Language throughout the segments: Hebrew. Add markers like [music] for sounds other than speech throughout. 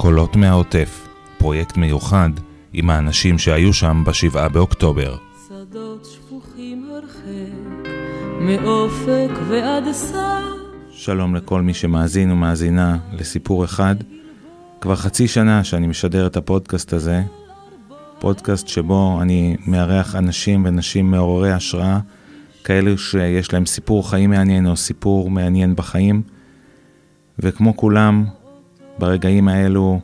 קולות מהעוטף, פרויקט מיוחד עם האנשים שהיו שם בשבעה באוקטובר. שדות שפוכים הרחק, מאופק ועד סף. שלום לכל מי שמאזין ומאזינה לסיפור אחד. כבר חצי שנה שאני משדר את הפודקאסט הזה, פודקאסט שבו אני מארח אנשים ונשים מעוררי השראה, כאלו שיש להם סיפור חיים מעניין או סיפור מעניין בחיים, וכמו כולם, ברגעים האלו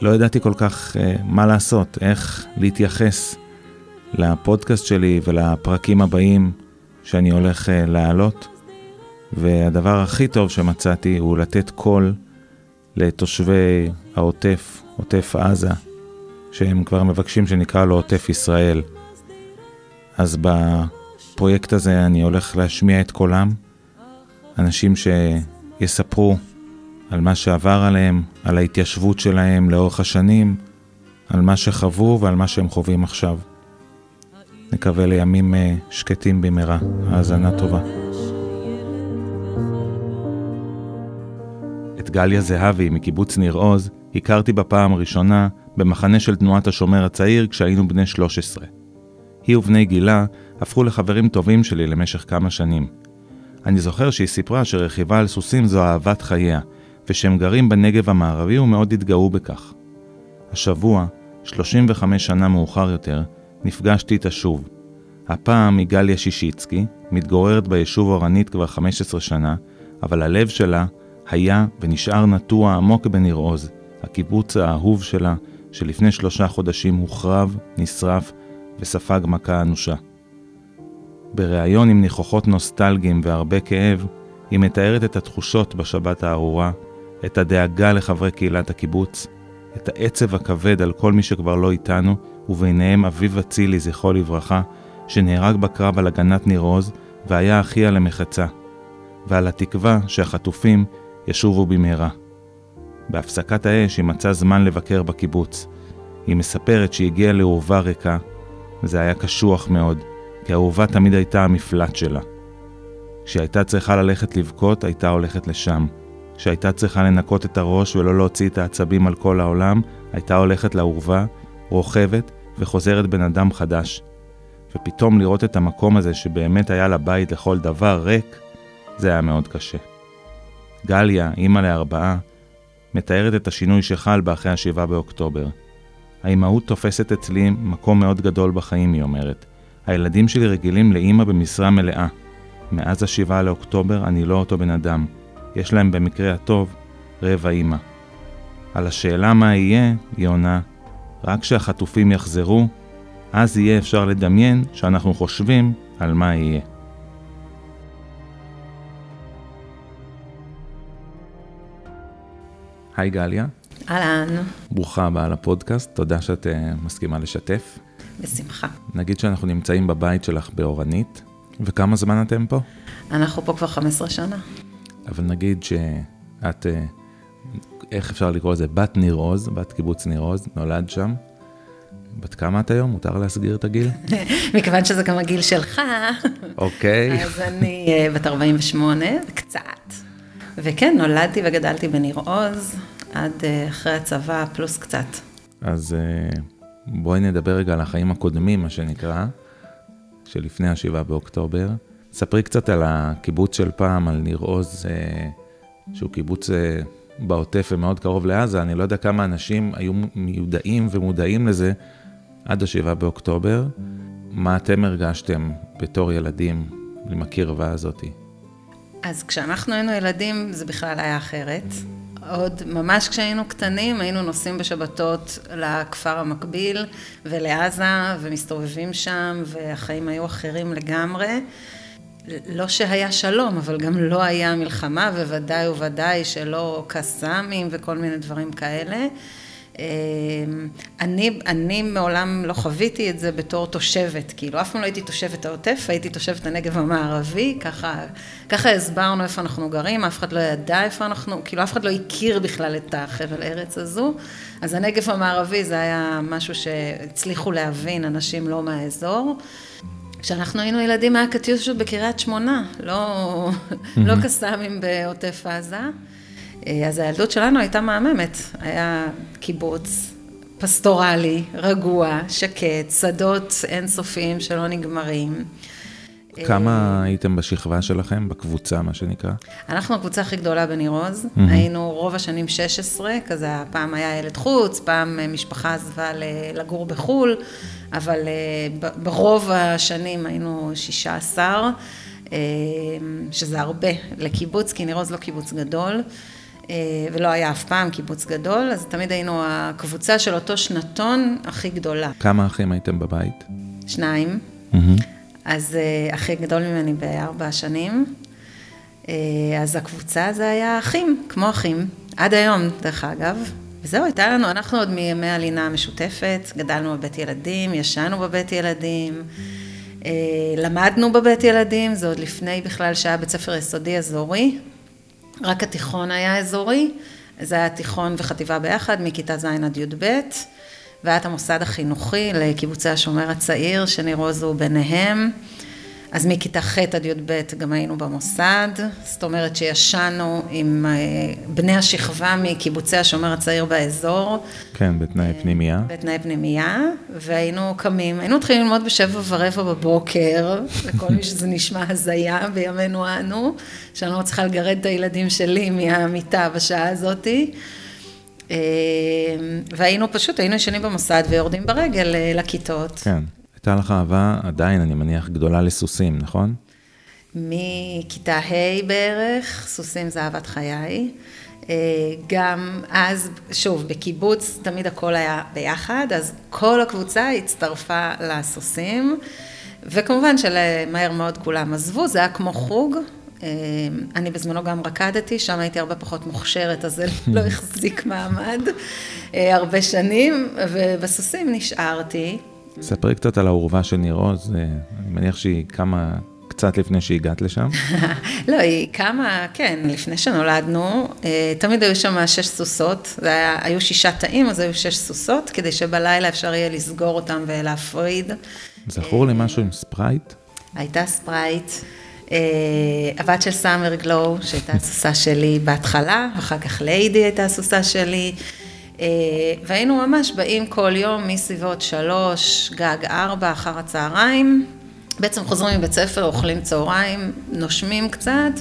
לא ידעתי כל כך uh, מה לעשות, איך להתייחס לפודקאסט שלי ולפרקים הבאים שאני הולך uh, להעלות. והדבר הכי טוב שמצאתי הוא לתת קול לתושבי העוטף, עוטף עזה, שהם כבר מבקשים שנקרא לו עוטף ישראל. אז בפרויקט הזה אני הולך להשמיע את קולם, אנשים שיספרו על מה שעבר עליהם, על ההתיישבות שלהם לאורך השנים, על מה שחוו ועל מה שהם חווים עכשיו. נקווה לימים אה, שקטים במהרה. האזנה טובה. את גליה זהבי מקיבוץ ניר עוז הכרתי בפעם הראשונה במחנה של תנועת השומר הצעיר כשהיינו בני 13. היא ובני גילה הפכו לחברים טובים שלי למשך כמה שנים. אני זוכר שהיא סיפרה שרכיבה על סוסים זו אהבת חייה, ושהם גרים בנגב המערבי ומאוד התגאו בכך. השבוע, 35 שנה מאוחר יותר, נפגשתי איתה שוב. הפעם היא גליה שישיצקי, מתגוררת ביישוב אורנית כבר 15 שנה, אבל הלב שלה היה ונשאר נטוע עמוק בניר עוז, הקיבוץ האהוב שלה, שלפני שלושה חודשים הוחרב, נשרף וספג מכה אנושה. בריאיון עם ניחוחות נוסטלגיים והרבה כאב, היא מתארת את התחושות בשבת הארורה, את הדאגה לחברי קהילת הקיבוץ, את העצב הכבד על כל מי שכבר לא איתנו, וביניהם אביב אצילי, זכרו לברכה, שנהרג בקרב על הגנת ניר עוז, והיה אחיה למחצה, ועל התקווה שהחטופים ישובו במהרה. בהפסקת האש היא מצאה זמן לבקר בקיבוץ. היא מספרת שהיא הגיעה לאורווה ריקה, וזה היה קשוח מאוד, כי האורווה תמיד הייתה המפלט שלה. כשהייתה צריכה ללכת לבכות, הייתה הולכת לשם. כשהייתה צריכה לנקות את הראש ולא להוציא את העצבים על כל העולם, הייתה הולכת לאורווה, רוכבת וחוזרת בן אדם חדש. ופתאום לראות את המקום הזה שבאמת היה לה בית לכל דבר ריק, זה היה מאוד קשה. גליה, אימא לארבעה, מתארת את השינוי שחל בה אחרי השבעה באוקטובר. האימהות תופסת אצלי מקום מאוד גדול בחיים, היא אומרת. הילדים שלי רגילים לאימא במשרה מלאה. מאז השבעה לאוקטובר אני לא אותו בן אדם. יש להם במקרה הטוב רבע אימא. על השאלה מה יהיה, היא עונה, רק כשהחטופים יחזרו, אז יהיה אפשר לדמיין שאנחנו חושבים על מה יהיה. היי גליה. אהלן. ברוכה הבאה לפודקאסט, תודה שאת uh, מסכימה לשתף. בשמחה. נגיד שאנחנו נמצאים בבית שלך באורנית, וכמה זמן אתם פה? אנחנו פה כבר 15 שנה. אבל נגיד שאת, uh, איך אפשר לקרוא לזה? בת ניר עוז, בת קיבוץ ניר עוז, נולד שם. בת כמה את היום? מותר להסגיר את הגיל? [laughs] מכיוון שזה גם הגיל שלך. אוקיי. אז אני uh, בת 48, קצת. וכן, נולדתי וגדלתי בניר עוז, עד uh, אחרי הצבא, פלוס קצת. אז בואי נדבר רגע על החיים הקודמים, מה שנקרא, שלפני השבעה באוקטובר. ספרי קצת על הקיבוץ של פעם, על ניר עוז, uh, שהוא קיבוץ uh, בעוטף ומאוד קרוב לעזה. אני לא יודע כמה אנשים היו מיודעים ומודעים לזה עד השבעה באוקטובר. מה אתם הרגשתם בתור ילדים עם הקרבה הזאתי? אז כשאנחנו היינו ילדים זה בכלל היה אחרת. עוד ממש כשהיינו קטנים היינו נוסעים בשבתות לכפר המקביל ולעזה ומסתובבים שם והחיים היו אחרים לגמרי. לא שהיה שלום, אבל גם לא היה מלחמה וודאי וודאי שלא קסאמים וכל מיני דברים כאלה. אמ, אני, אני מעולם לא חוויתי את זה בתור תושבת, כאילו אף פעם לא הייתי תושבת העוטף, הייתי תושבת הנגב המערבי, ככה, ככה הסברנו איפה אנחנו גרים, אף אחד לא ידע איפה אנחנו, כאילו אף אחד לא הכיר בכלל את החבל ארץ הזו, אז הנגב המערבי זה היה משהו שהצליחו להבין אנשים לא מהאזור. כשאנחנו היינו ילדים היה קטיושות בקריית שמונה, לא, לא קסאמים בעוטף עזה. אז הילדות שלנו הייתה מהממת, היה קיבוץ פסטורלי, רגוע, שקט, שדות אינסופיים שלא נגמרים. כמה הייתם בשכבה שלכם, בקבוצה, מה שנקרא? אנחנו הקבוצה הכי גדולה בניר עוז, mm-hmm. היינו רוב השנים 16, כזה פעם היה ילד חוץ, פעם משפחה עזבה לגור בחו"ל, אבל ברוב השנים היינו 16, שזה הרבה לקיבוץ, כי ניר עוז לא קיבוץ גדול. ולא היה אף פעם קיבוץ גדול, אז תמיד היינו הקבוצה של אותו שנתון הכי גדולה. כמה אחים הייתם בבית? שניים. Mm-hmm. אז הכי גדול ממני בארבע שנים. אז הקבוצה זה היה אחים, כמו אחים, עד היום, דרך אגב. וזהו, הייתה לנו, אנחנו עוד מימי הלינה המשותפת, גדלנו בבית ילדים, ישנו בבית ילדים, למדנו בבית ילדים, זה עוד לפני בכלל שהיה בית ספר יסודי אזורי, רק התיכון היה אזורי, זה היה תיכון וחטיבה ביחד, מכיתה ז' עד י"ב. והיה את המוסד החינוכי לקיבוצי השומר הצעיר, שניר עוז הוא ביניהם. אז מכיתה ח' עד י"ב גם היינו במוסד, זאת אומרת שישנו עם בני השכבה מקיבוצי השומר הצעיר באזור. כן, בתנאי פנימייה. בתנאי פנימייה, והיינו קמים, היינו מתחילים ללמוד בשבע ורבע בבוקר, לכל מי שזה נשמע הזיה בימינו אנו, שאני לא צריכה לגרד את הילדים שלי מהמיטה בשעה הזאתי. והיינו פשוט, היינו ישנים במוסד ויורדים ברגל לכיתות. כן. הייתה לך אהבה עדיין, אני מניח, גדולה לסוסים, נכון? מכיתה ה' בערך, סוסים זה אהבת חיי. גם אז, שוב, בקיבוץ תמיד הכל היה ביחד, אז כל הקבוצה הצטרפה לסוסים, וכמובן שלמהר מאוד כולם עזבו, זה היה כמו חוג. אני בזמנו גם רקדתי, שם הייתי הרבה פחות מוכשרת, אז זה לא [laughs] החזיק מעמד הרבה שנים, ובסוסים נשארתי. ספרי קצת על האורווה של ניר עוז, אני מניח שהיא קמה קצת לפני שהגעת לשם. [laughs] לא, היא קמה, כן, לפני שנולדנו, תמיד היו שם שש סוסות, זה היה, היו שישה תאים, אז היו שש סוסות, כדי שבלילה אפשר יהיה לסגור אותם ולהפריד. זכור לי משהו עם ספרייט? הייתה ספרייט. הבת של סאמר גלו, שהייתה הסוסה שלי בהתחלה, ואחר כך ליידי הייתה הסוסה שלי. והיינו ממש באים כל יום מסביבות שלוש, גג ארבע, אחר הצהריים. בעצם חוזרים מבית ספר, אוכלים צהריים, נושמים קצת,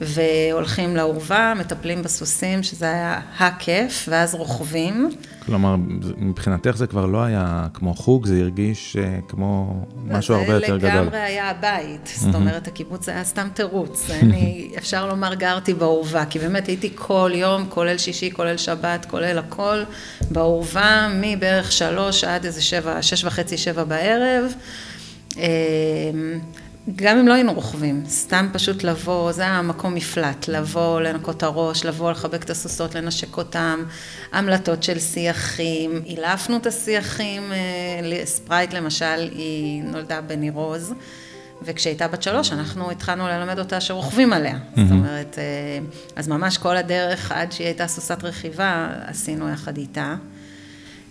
והולכים לאורווה, מטפלים בסוסים, שזה היה הכיף, ואז רוכבים. כלומר, מבחינתך זה כבר לא היה כמו חוג, זה הרגיש כמו משהו הרבה יותר גדול. זה לגמרי היה הבית, זאת אומרת, הקיבוץ היה סתם תירוץ. אני, [laughs] אפשר לומר, גרתי באורווה, כי באמת הייתי כל יום, כולל שישי, כולל שבת, כולל הכל, באורווה, מבערך שלוש עד איזה שבע, שש וחצי, שבע בערב. גם אם לא היינו רוכבים, סתם פשוט לבוא, זה היה מקום מפלט, לבוא, לנקות את הראש, לבוא, לחבק את הסוסות, לנשק אותם, המלטות של שיחים, אילפנו את השיחים, ספרייט למשל, היא נולדה בניר עוז, וכשהייתה בת שלוש, אנחנו התחלנו ללמד אותה שרוכבים עליה, mm-hmm. זאת אומרת, אז ממש כל הדרך, עד שהיא הייתה סוסת רכיבה, עשינו יחד איתה,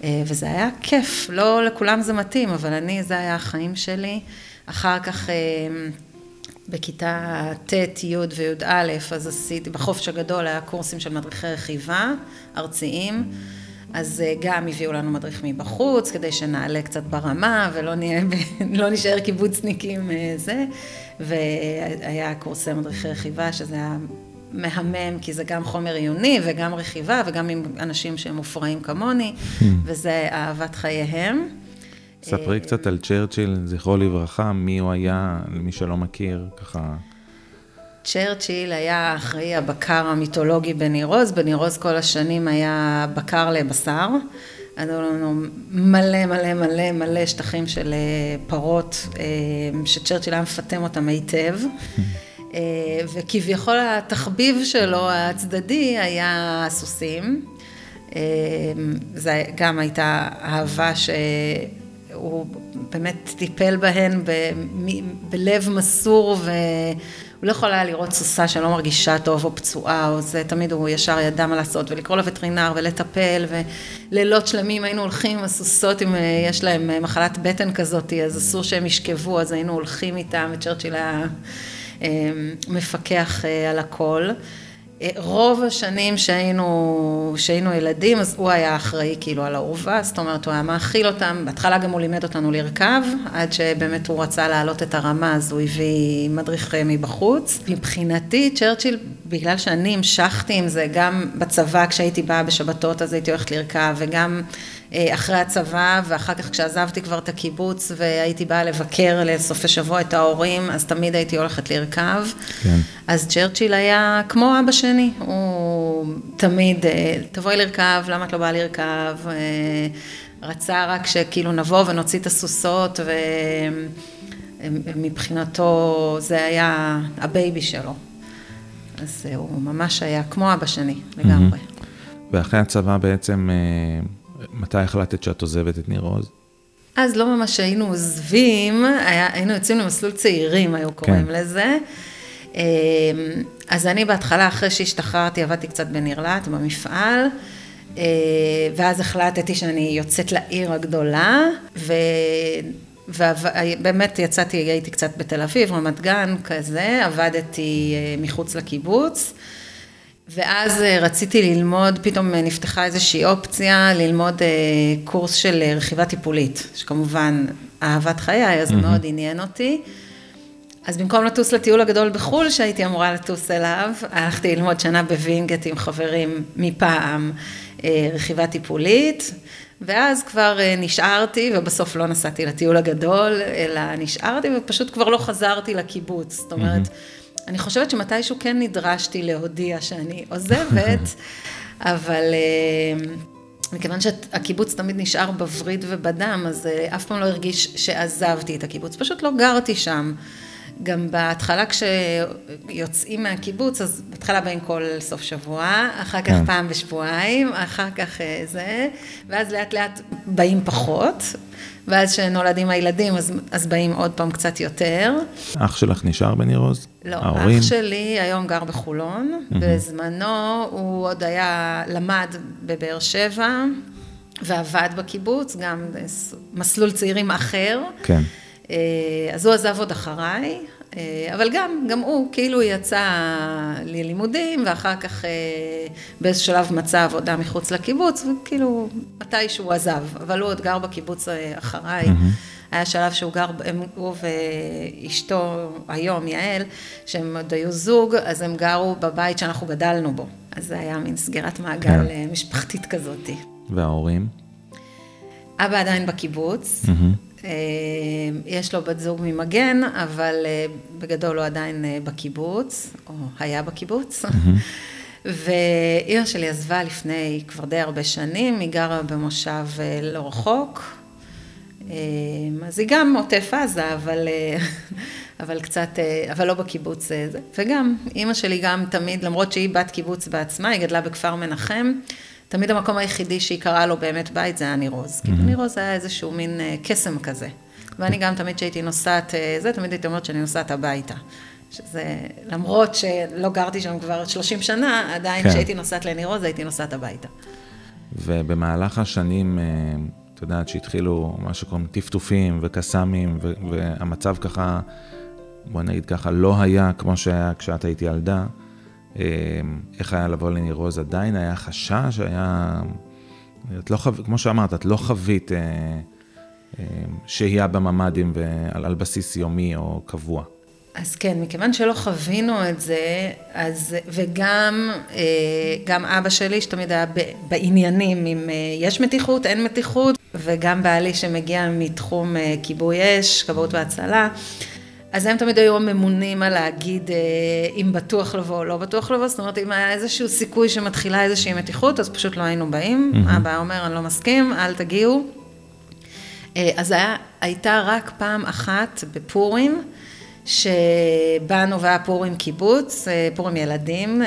וזה היה כיף, לא לכולם זה מתאים, אבל אני, זה היה החיים שלי. אחר כך בכיתה ט', י' וי"א, אז עשיתי, בחופש הגדול היה קורסים של מדריכי רכיבה ארציים, אז גם הביאו לנו מדריך מבחוץ, כדי שנעלה קצת ברמה ולא נהיה, לא נשאר קיבוצניקים זה, והיה קורסי מדריכי רכיבה, שזה היה מהמם, כי זה גם חומר עיוני וגם רכיבה, וגם עם אנשים שהם מופרעים כמוני, וזה אהבת חייהם. ספרי קצת על צ'רצ'יל, זכרו לברכה, מי הוא היה, למי שלא מכיר, ככה. צ'רצ'יל היה אחראי הבקר המיתולוגי בניר עוז, בניר עוז כל השנים היה בקר לבשר. היו לנו מלא מלא מלא מלא שטחים של פרות, שצ'רצ'יל היה מפטם אותם היטב. [laughs] וכביכול התחביב שלו הצדדי היה הסוסים. זה גם הייתה אהבה ש... הוא באמת טיפל בהן ב, בלב מסור והוא לא יכול היה לראות סוסה שלא מרגישה טוב או פצועה או זה, תמיד הוא ישר ידע מה לעשות ולקרוא לווטרינר ולטפל ולילות שלמים היינו הולכים עם הסוסות אם יש להם מחלת בטן כזאת אז אסור שהם ישכבו אז היינו הולכים איתם וצ'רצ'יל היה מפקח על הכל רוב השנים שהיינו, שהיינו ילדים, אז הוא היה אחראי כאילו על האורווה, זאת אומרת, הוא היה מאכיל אותם, בהתחלה גם הוא לימד אותנו לרכב, עד שבאמת הוא רצה להעלות את הרמה, אז הוא הביא מדריך מבחוץ. מבחינתי, צ'רצ'יל, בגלל שאני המשכתי עם זה, גם בצבא, כשהייתי באה בשבתות, אז הייתי הולכת לרכב, וגם אחרי הצבא, ואחר כך כשעזבתי כבר את הקיבוץ, והייתי באה לבקר לסופי שבוע את ההורים, אז תמיד הייתי הולכת לרכב. כן. אז צ'רצ'יל היה כמו אבא שני, הוא תמיד, תבואי לרכב, למה את לא באה לרכב? רצה רק שכאילו נבוא ונוציא את הסוסות, ומבחינתו זה היה ה baby שלו. אז הוא ממש היה כמו אבא שני, לגמרי. ואחרי הצבא בעצם... מתי החלטת שאת עוזבת את ניר עוז? אז לא ממש היינו עוזבים, היה, היינו יוצאים למסלול צעירים, היו קוראים כן. לזה. אמ, אז אני בהתחלה, אחרי שהשתחררתי, עבדתי קצת בניר לאט, במפעל, אה, ואז החלטתי שאני יוצאת לעיר הגדולה, ו... ובאמת יצאתי, הייתי קצת בתל אביב, רמת גן, כזה, עבדתי אה, מחוץ לקיבוץ. ואז אה, רציתי ללמוד, פתאום אה, נפתחה איזושהי אופציה ללמוד אה, קורס של רכיבה טיפולית, שכמובן אהבת חיי, אז mm-hmm. מאוד עניין אותי. אז במקום לטוס לטיול הגדול בחו"ל שהייתי אמורה לטוס אליו, הלכתי ללמוד שנה בווינגייט עם חברים מפעם רכיבה טיפולית, ואז כבר נשארתי, ובסוף לא נסעתי לטיול הגדול, אלא נשארתי ופשוט כבר לא חזרתי לקיבוץ. זאת אומרת, mm-hmm. אני חושבת שמתישהו כן נדרשתי להודיע שאני עוזבת, [laughs] אבל אה, מכיוון שהקיבוץ תמיד נשאר בווריד ובדם, אז אה, אף פעם לא הרגיש שעזבתי את הקיבוץ, פשוט לא גרתי שם. גם בהתחלה כשיוצאים מהקיבוץ, אז בהתחלה באים כל סוף שבוע, אחר כך כן. פעם בשבועיים, אחר כך אה, זה, ואז לאט לאט באים פחות, ואז כשנולדים הילדים, אז, אז באים עוד פעם קצת יותר. אח שלך נשאר בניר עוז? לא, ההורים? אח שלי היום גר בחולון, mm-hmm. בזמנו הוא עוד היה, למד בבאר שבע, ועבד בקיבוץ, גם מסלול צעירים אחר. כן. אה, אז הוא עזב עוד אחריי, אבל גם, גם הוא כאילו יצא ללימודים, ואחר כך אה, באיזה שלב מצא עבודה מחוץ לקיבוץ, וכאילו מתי שהוא עזב, אבל הוא עוד גר בקיבוץ אחריי. Mm-hmm. היה שלב שהוא גר, הם, הוא ואשתו היום, יעל, שהם עוד היו זוג, אז הם גרו בבית שאנחנו גדלנו בו. אז זה היה מין סגירת מעגל כן. משפחתית כזאת. וההורים? אבא עדיין בקיבוץ. Mm-hmm. אה, יש לו בת זוג ממגן, אבל אה, בגדול הוא עדיין אה, בקיבוץ, או היה בקיבוץ. [laughs] ואימא שלי עזבה לפני כבר די הרבה שנים, היא גרה במושב לא רחוק. אז היא גם עוטף עזה, אבל, [laughs] אבל קצת, אבל לא בקיבוץ זה. וגם, אימא שלי גם תמיד, למרות שהיא בת קיבוץ בעצמה, היא גדלה בכפר מנחם, תמיד המקום היחידי שהיא קראה לו באמת בית זה היה ניר עוז. כי ניר עוז היה איזשהו מין אה, קסם כזה. ואני גם תמיד כשהייתי נוסעת, אה, זה תמיד הייתי אומרת שאני נוסעת הביתה. שזה, למרות שלא גרתי שם כבר 30 שנה, עדיין כן. כשהייתי נוסעת לניר עוז הייתי נוסעת הביתה. ובמהלך השנים, אה, את יודעת, שהתחילו מה שקוראים טפטופים וקסאמים, והמצב ככה, בוא נגיד ככה, לא היה כמו שהיה כשאת הייתי ילדה. אמ, איך היה לבוא לניר עוז, עדיין היה חשש, היה... את לא חו... כמו שאמרת, את לא חווית אה, אה, שהייה בממ"דים ועל, על בסיס יומי או קבוע. אז כן, מכיוון שלא חווינו את זה, אז, וגם אה, גם אבא שלי, שתמיד היה בעניינים אם אה, יש מתיחות, אין מתיחות, וגם בעלי שמגיע מתחום כיבוי אש, כבאות והצלה, אז הם תמיד היו הממונים על להגיד אה, אם בטוח לבוא או לא בטוח לבוא, זאת אומרת, אם היה איזשהו סיכוי שמתחילה איזושהי מתיחות, אז פשוט לא היינו באים. Mm-hmm. אבא אומר, אני לא מסכים, אל תגיעו. אה, אז היה, הייתה רק פעם אחת בפורים, שבאנו והיה פורים קיבוץ, אה, פורים ילדים,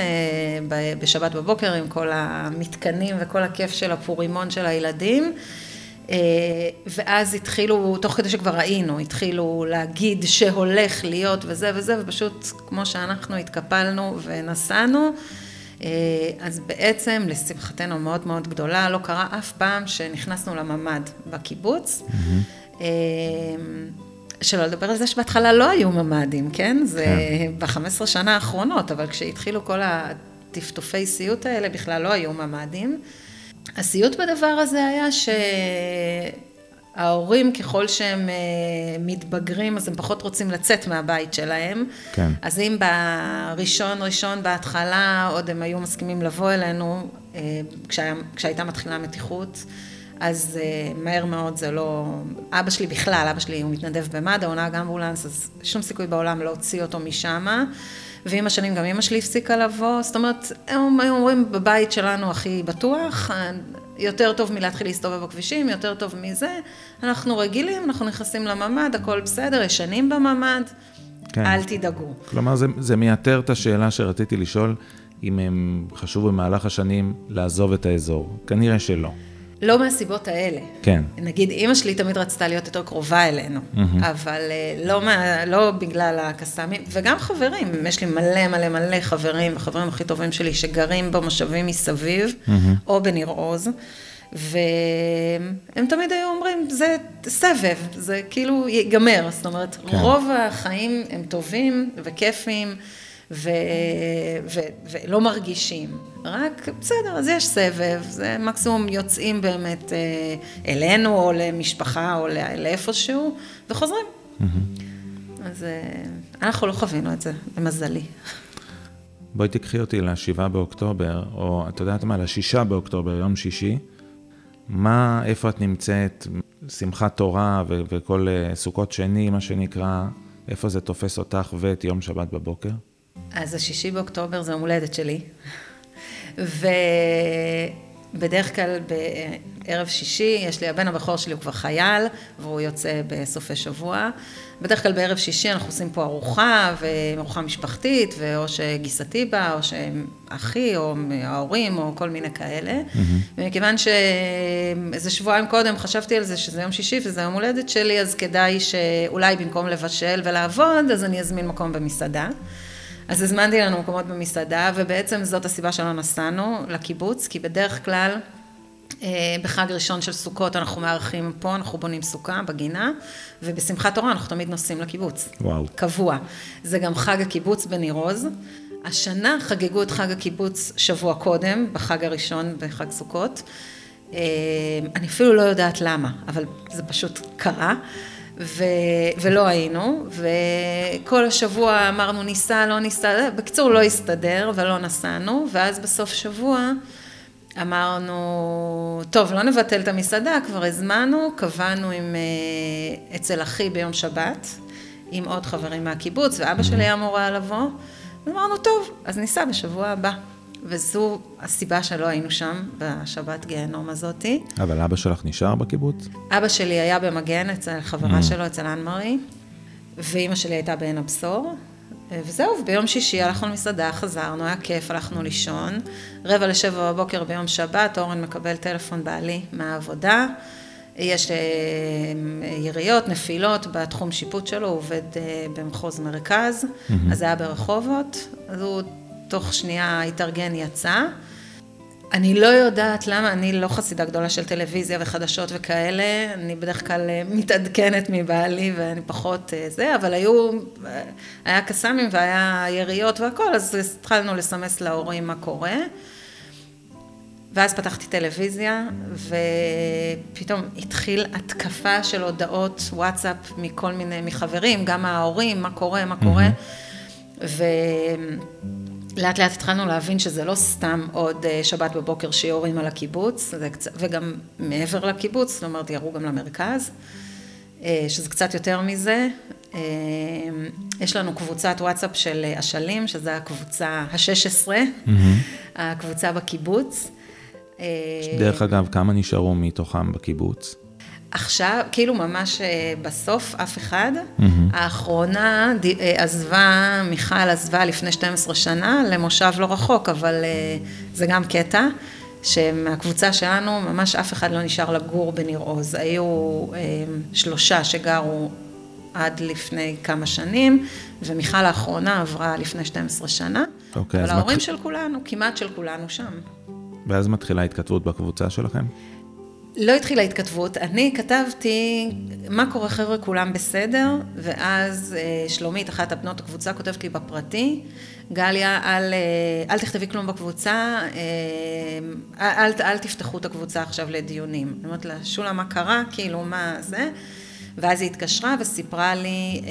בשבת בבוקר עם כל המתקנים וכל הכיף של הפורימון של הילדים. אה, ואז התחילו, תוך כדי שכבר ראינו, התחילו להגיד שהולך להיות וזה וזה, ופשוט כמו שאנחנו התקפלנו ונסענו, אה, אז בעצם לשמחתנו מאוד מאוד גדולה, לא קרה אף פעם שנכנסנו לממ"ד בקיבוץ. Mm-hmm. שלא לדבר על זה שבהתחלה לא היו ממ"דים, כן? זה כן. ב-15 שנה האחרונות, אבל כשהתחילו כל הטפטופי סיוט האלה בכלל לא היו ממ"דים. הסיוט בדבר הזה היה שההורים ככל שהם אה, מתבגרים אז הם פחות רוצים לצאת מהבית שלהם. כן. אז אם בראשון ראשון בהתחלה עוד הם היו מסכימים לבוא אלינו אה, כשהיה, כשהייתה מתחילה מתיחות אז uh, מהר מאוד זה לא... אבא שלי בכלל, אבא שלי הוא מתנדב במד"א, הוא נהג אמבולנס, אז שום סיכוי בעולם להוציא אותו משם. ועם השנים גם אמא שלי הפסיקה לבוא, זאת אומרת, הם היו אומרים, בבית שלנו הכי בטוח, יותר טוב מלהתחיל להסתובב בכבישים, יותר טוב מזה, אנחנו רגילים, אנחנו נכנסים לממ"ד, הכל בסדר, ישנים בממ"ד, כן. אל תדאגו. כלומר, זה, זה מייתר את השאלה שרציתי לשאול, אם הם חשבו במהלך השנים לעזוב את האזור. כנראה שלא. לא מהסיבות האלה. כן. נגיד, אימא שלי תמיד רצתה להיות יותר קרובה אלינו, mm-hmm. אבל אה, לא, מה, לא בגלל הקסאמים, וגם חברים, יש לי מלא מלא מלא חברים, החברים הכי טובים שלי שגרים במושבים מסביב, mm-hmm. או בניר עוז, והם תמיד היו אומרים, זה סבב, זה כאילו ייגמר, זאת אומרת, כן. רוב החיים הם טובים וכיפים. ו, ו, ולא מרגישים. רק, בסדר, אז יש סבב, זה מקסימום יוצאים באמת אה, אלינו, או למשפחה, או לאיפשהו, וחוזרים. אז אה, אנחנו לא חווינו את זה, למזלי. בואי תקחי אותי לשבעה באוקטובר, או את יודעת מה, לשישה באוקטובר, יום שישי. מה, איפה את נמצאת, שמחת תורה ו- וכל uh, סוכות שני, מה שנקרא, איפה זה תופס אותך ואת יום שבת בבוקר? אז השישי באוקטובר זה יום הולדת שלי, ובדרך כלל בערב שישי, יש לי, הבן הבכור שלי הוא כבר חייל, והוא יוצא בסופי שבוע. בדרך כלל בערב שישי אנחנו עושים פה ארוחה, וארוחה משפחתית, ואו שגיסתי בא, או שאחי, או ההורים, או כל מיני כאלה. Mm-hmm. ומכיוון שאיזה שבועיים קודם חשבתי על זה, שזה יום שישי וזה יום הולדת שלי, אז כדאי שאולי במקום לבשל ולעבוד, אז אני אזמין מקום במסעדה. אז הזמנתי לנו מקומות במסעדה, ובעצם זאת הסיבה שלא נסענו לקיבוץ, כי בדרך כלל אה, בחג ראשון של סוכות אנחנו מארחים פה, אנחנו בונים סוכה בגינה, ובשמחת תורה אנחנו תמיד נוסעים לקיבוץ. וואו. קבוע. זה גם חג הקיבוץ בניר עוז. השנה חגגו את חג הקיבוץ שבוע קודם, בחג הראשון בחג סוכות. אה, אני אפילו לא יודעת למה, אבל זה פשוט קרה. ו... ולא היינו, וכל השבוע אמרנו ניסע, לא ניסע, בקיצור לא הסתדר ולא נסענו, ואז בסוף שבוע אמרנו, טוב, לא נבטל את המסעדה, כבר הזמנו, קבענו עם, אה, אצל אחי ביום שבת, עם עוד חברים מהקיבוץ, ואבא שלי היה אמורה לבוא, ואמרנו, טוב, אז ניסע בשבוע הבא. וזו הסיבה שלא היינו שם בשבת גיהנום הזאתי. אבל אבא שלך נשאר בקיבוץ? אבא שלי היה במגן אצל חברה mm. שלו, אצל אנמרי, ואימא שלי הייתה בעין הבשור. וזהו, ביום שישי הלכנו למסעדה, חזרנו, היה כיף, הלכנו לישון. רבע לשבע בבוקר ביום שבת, אורן מקבל טלפון בעלי מהעבודה. יש אה, יריות, נפילות בתחום שיפוט שלו, הוא עובד אה, במחוז מרכז, mm-hmm. אז זה היה ברחובות. אז הוא תוך שנייה התארגן, יצא. אני לא יודעת למה, אני לא חסידה גדולה של טלוויזיה וחדשות וכאלה, אני בדרך כלל אה, מתעדכנת מבעלי ואני פחות אה, זה, אבל היו, אה, היה קסאמים והיה יריות והכל, אז התחלנו לסמס להורים מה קורה. ואז פתחתי טלוויזיה, ופתאום התחיל התקפה של הודעות וואטסאפ מכל מיני, מחברים, גם ההורים, מה קורה, מה קורה. Mm-hmm. לאט לאט התחלנו להבין שזה לא סתם עוד אה, שבת בבוקר שיורים על הקיבוץ, וגם מעבר לקיבוץ, זאת אומרת, ירו גם למרכז, אה, שזה קצת יותר מזה. אה, יש לנו קבוצת וואטסאפ של אשלים, שזו הקבוצה ה-16, mm-hmm. הקבוצה בקיבוץ. דרך אגב, כמה נשארו מתוכם בקיבוץ? עכשיו, כאילו ממש אה, בסוף, אף אחד. Mm-hmm. האחרונה אה, עזבה, מיכל עזבה לפני 12 שנה למושב לא רחוק, אבל אה, זה גם קטע, שמהקבוצה שלנו ממש אף אחד לא נשאר לגור בניר עוז. היו שלושה שגרו עד לפני כמה שנים, ומיכל האחרונה עברה לפני 12 שנה. אוקיי, אבל ההורים מת... של כולנו, כמעט של כולנו שם. ואז מתחילה התכתבות בקבוצה שלכם? לא התחילה התכתבות, אני כתבתי, מה קורה חבר'ה, כולם בסדר, ואז אה, שלומית, אחת הבנות הקבוצה, כותבת לי בפרטי, גליה, אל, אה, אל תכתבי כלום בקבוצה, אה, אל, אל תפתחו את הקבוצה עכשיו לדיונים. אני אומרת לה, שולה, מה קרה? כאילו, מה זה? ואז היא התקשרה וסיפרה לי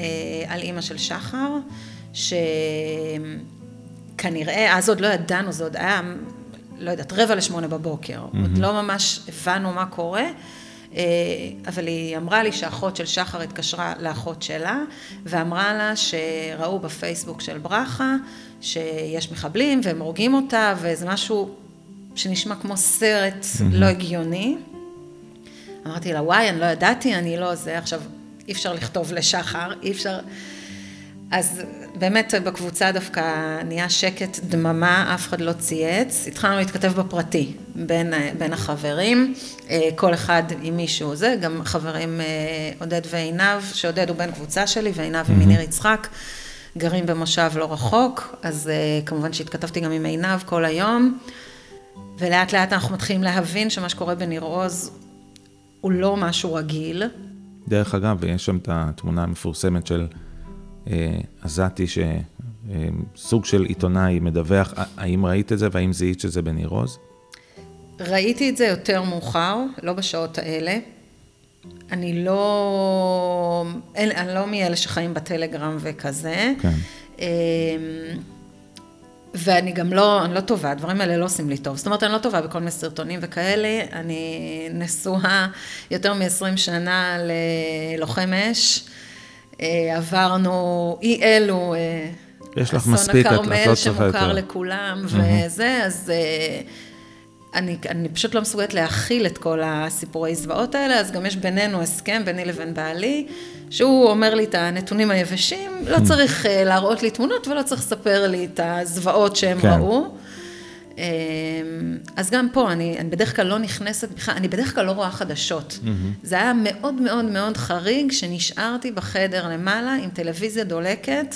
על אימא של שחר, שכנראה, אז עוד לא ידענו, זה עוד היה לא יודעת, רבע לשמונה בבוקר. Mm-hmm. עוד לא ממש הבנו מה קורה, אה, אבל היא אמרה לי שאחות של שחר התקשרה לאחות שלה, ואמרה לה שראו בפייסבוק של ברכה שיש מחבלים והם הורגים אותה, וזה משהו שנשמע כמו סרט mm-hmm. לא הגיוני. אמרתי לה, וואי, אני לא ידעתי, אני לא זה, עכשיו אי אפשר לכתוב לשחר, אי אפשר... אז באמת בקבוצה דווקא נהיה שקט, דממה, אף אחד לא צייץ. התחלנו להתכתב בפרטי בין, בין החברים, אה, כל אחד עם מישהו זה, גם חברים אה, עודד ועינב, שעודד הוא בן קבוצה שלי, ועינב mm-hmm. ומניר יצחק, גרים במושב לא רחוק, אז אה, כמובן שהתכתבתי גם עם עינב כל היום, ולאט לאט אנחנו מתחילים להבין שמה שקורה בניר עוז הוא לא משהו רגיל. דרך אגב, יש שם את התמונה המפורסמת של... אה, עזתי שסוג של עיתונאי מדווח, האם ראית את זה והאם זיהית שזה בניר עוז? ראיתי את זה יותר מאוחר, לא בשעות האלה. אני לא, אין, אני לא מאלה שחיים בטלגרם וכזה. כן. אמ, ואני גם לא, אני לא טובה, הדברים האלה לא עושים לי טוב. זאת אומרת, אני לא טובה בכל מיני סרטונים וכאלה. אני נשואה יותר מ-20 שנה ללוחם אש. אה, עברנו אי אלו, אה, יש לך מספיק, את לא צריכה יותר. אסון הכרמל שמוכר לכולם. וזה, אז אה, אני, אני פשוט לא מסוגלת להכיל את כל הסיפורי זוועות האלה, אז גם יש בינינו הסכם, ביני לבין בעלי, שהוא אומר לי את הנתונים היבשים, לא צריך להראות לי תמונות ולא צריך לספר לי את הזוועות שהם כן. ראו. אמ, אז גם פה, אני, אני בדרך כלל לא נכנסת אני בדרך כלל לא רואה חדשות. Mm-hmm. זה היה מאוד מאוד מאוד חריג שנשארתי בחדר למעלה עם טלוויזיה דולקת,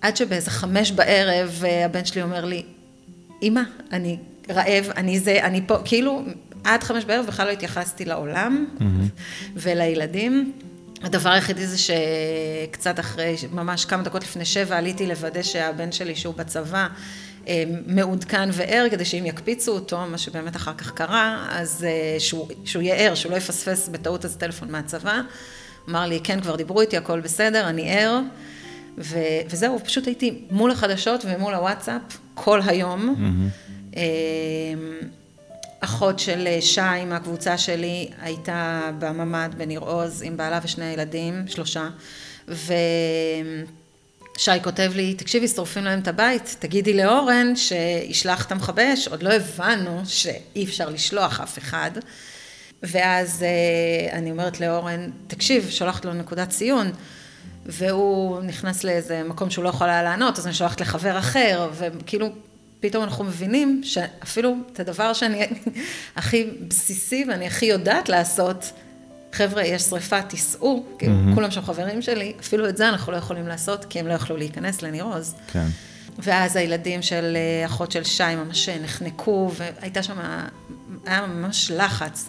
עד שבאיזה חמש בערב אה, הבן שלי אומר לי, אמא, אני רעב, אני זה, אני פה, כאילו, עד חמש בערב בכלל לא התייחסתי לעולם mm-hmm. ולילדים. הדבר היחידי זה שקצת אחרי, ממש כמה דקות לפני שבע, עליתי לוודא שהבן שלי, שהוא בצבא, מעודכן וער, כדי שאם יקפיצו אותו, מה שבאמת אחר כך קרה, אז אה, שהוא, שהוא יהיה ער, שהוא לא יפספס בטעות איזה טלפון מהצבא. אמר לי, כן, כבר דיברו איתי, הכל בסדר, אני ער. ו, וזהו, פשוט הייתי מול החדשות ומול הוואטסאפ כל היום. Mm-hmm. אחות של שי מהקבוצה שלי הייתה בממ"ד בניר עוז עם בעלה ושני הילדים, שלושה. ו... שי כותב לי, תקשיבי, שורפים להם את הבית, תגידי לאורן שישלח את המכבי אש, עוד לא הבנו שאי אפשר לשלוח אף אחד. ואז אה, אני אומרת לאורן, תקשיב, שולחת לו נקודת ציון, והוא נכנס לאיזה מקום שהוא לא יכול היה לענות, אז אני שולחת לחבר אחר, וכאילו, פתאום אנחנו מבינים שאפילו את הדבר שאני [laughs] הכי בסיסי ואני הכי יודעת לעשות, חבר'ה, יש שריפה, תיסעו, כי mm-hmm. כולם שם חברים שלי, אפילו את זה אנחנו לא יכולים לעשות, כי הם לא יכלו להיכנס לניר עוז. כן. ואז הילדים של אה, אחות של שי ממש נחנקו, והייתה שם, היה ממש לחץ.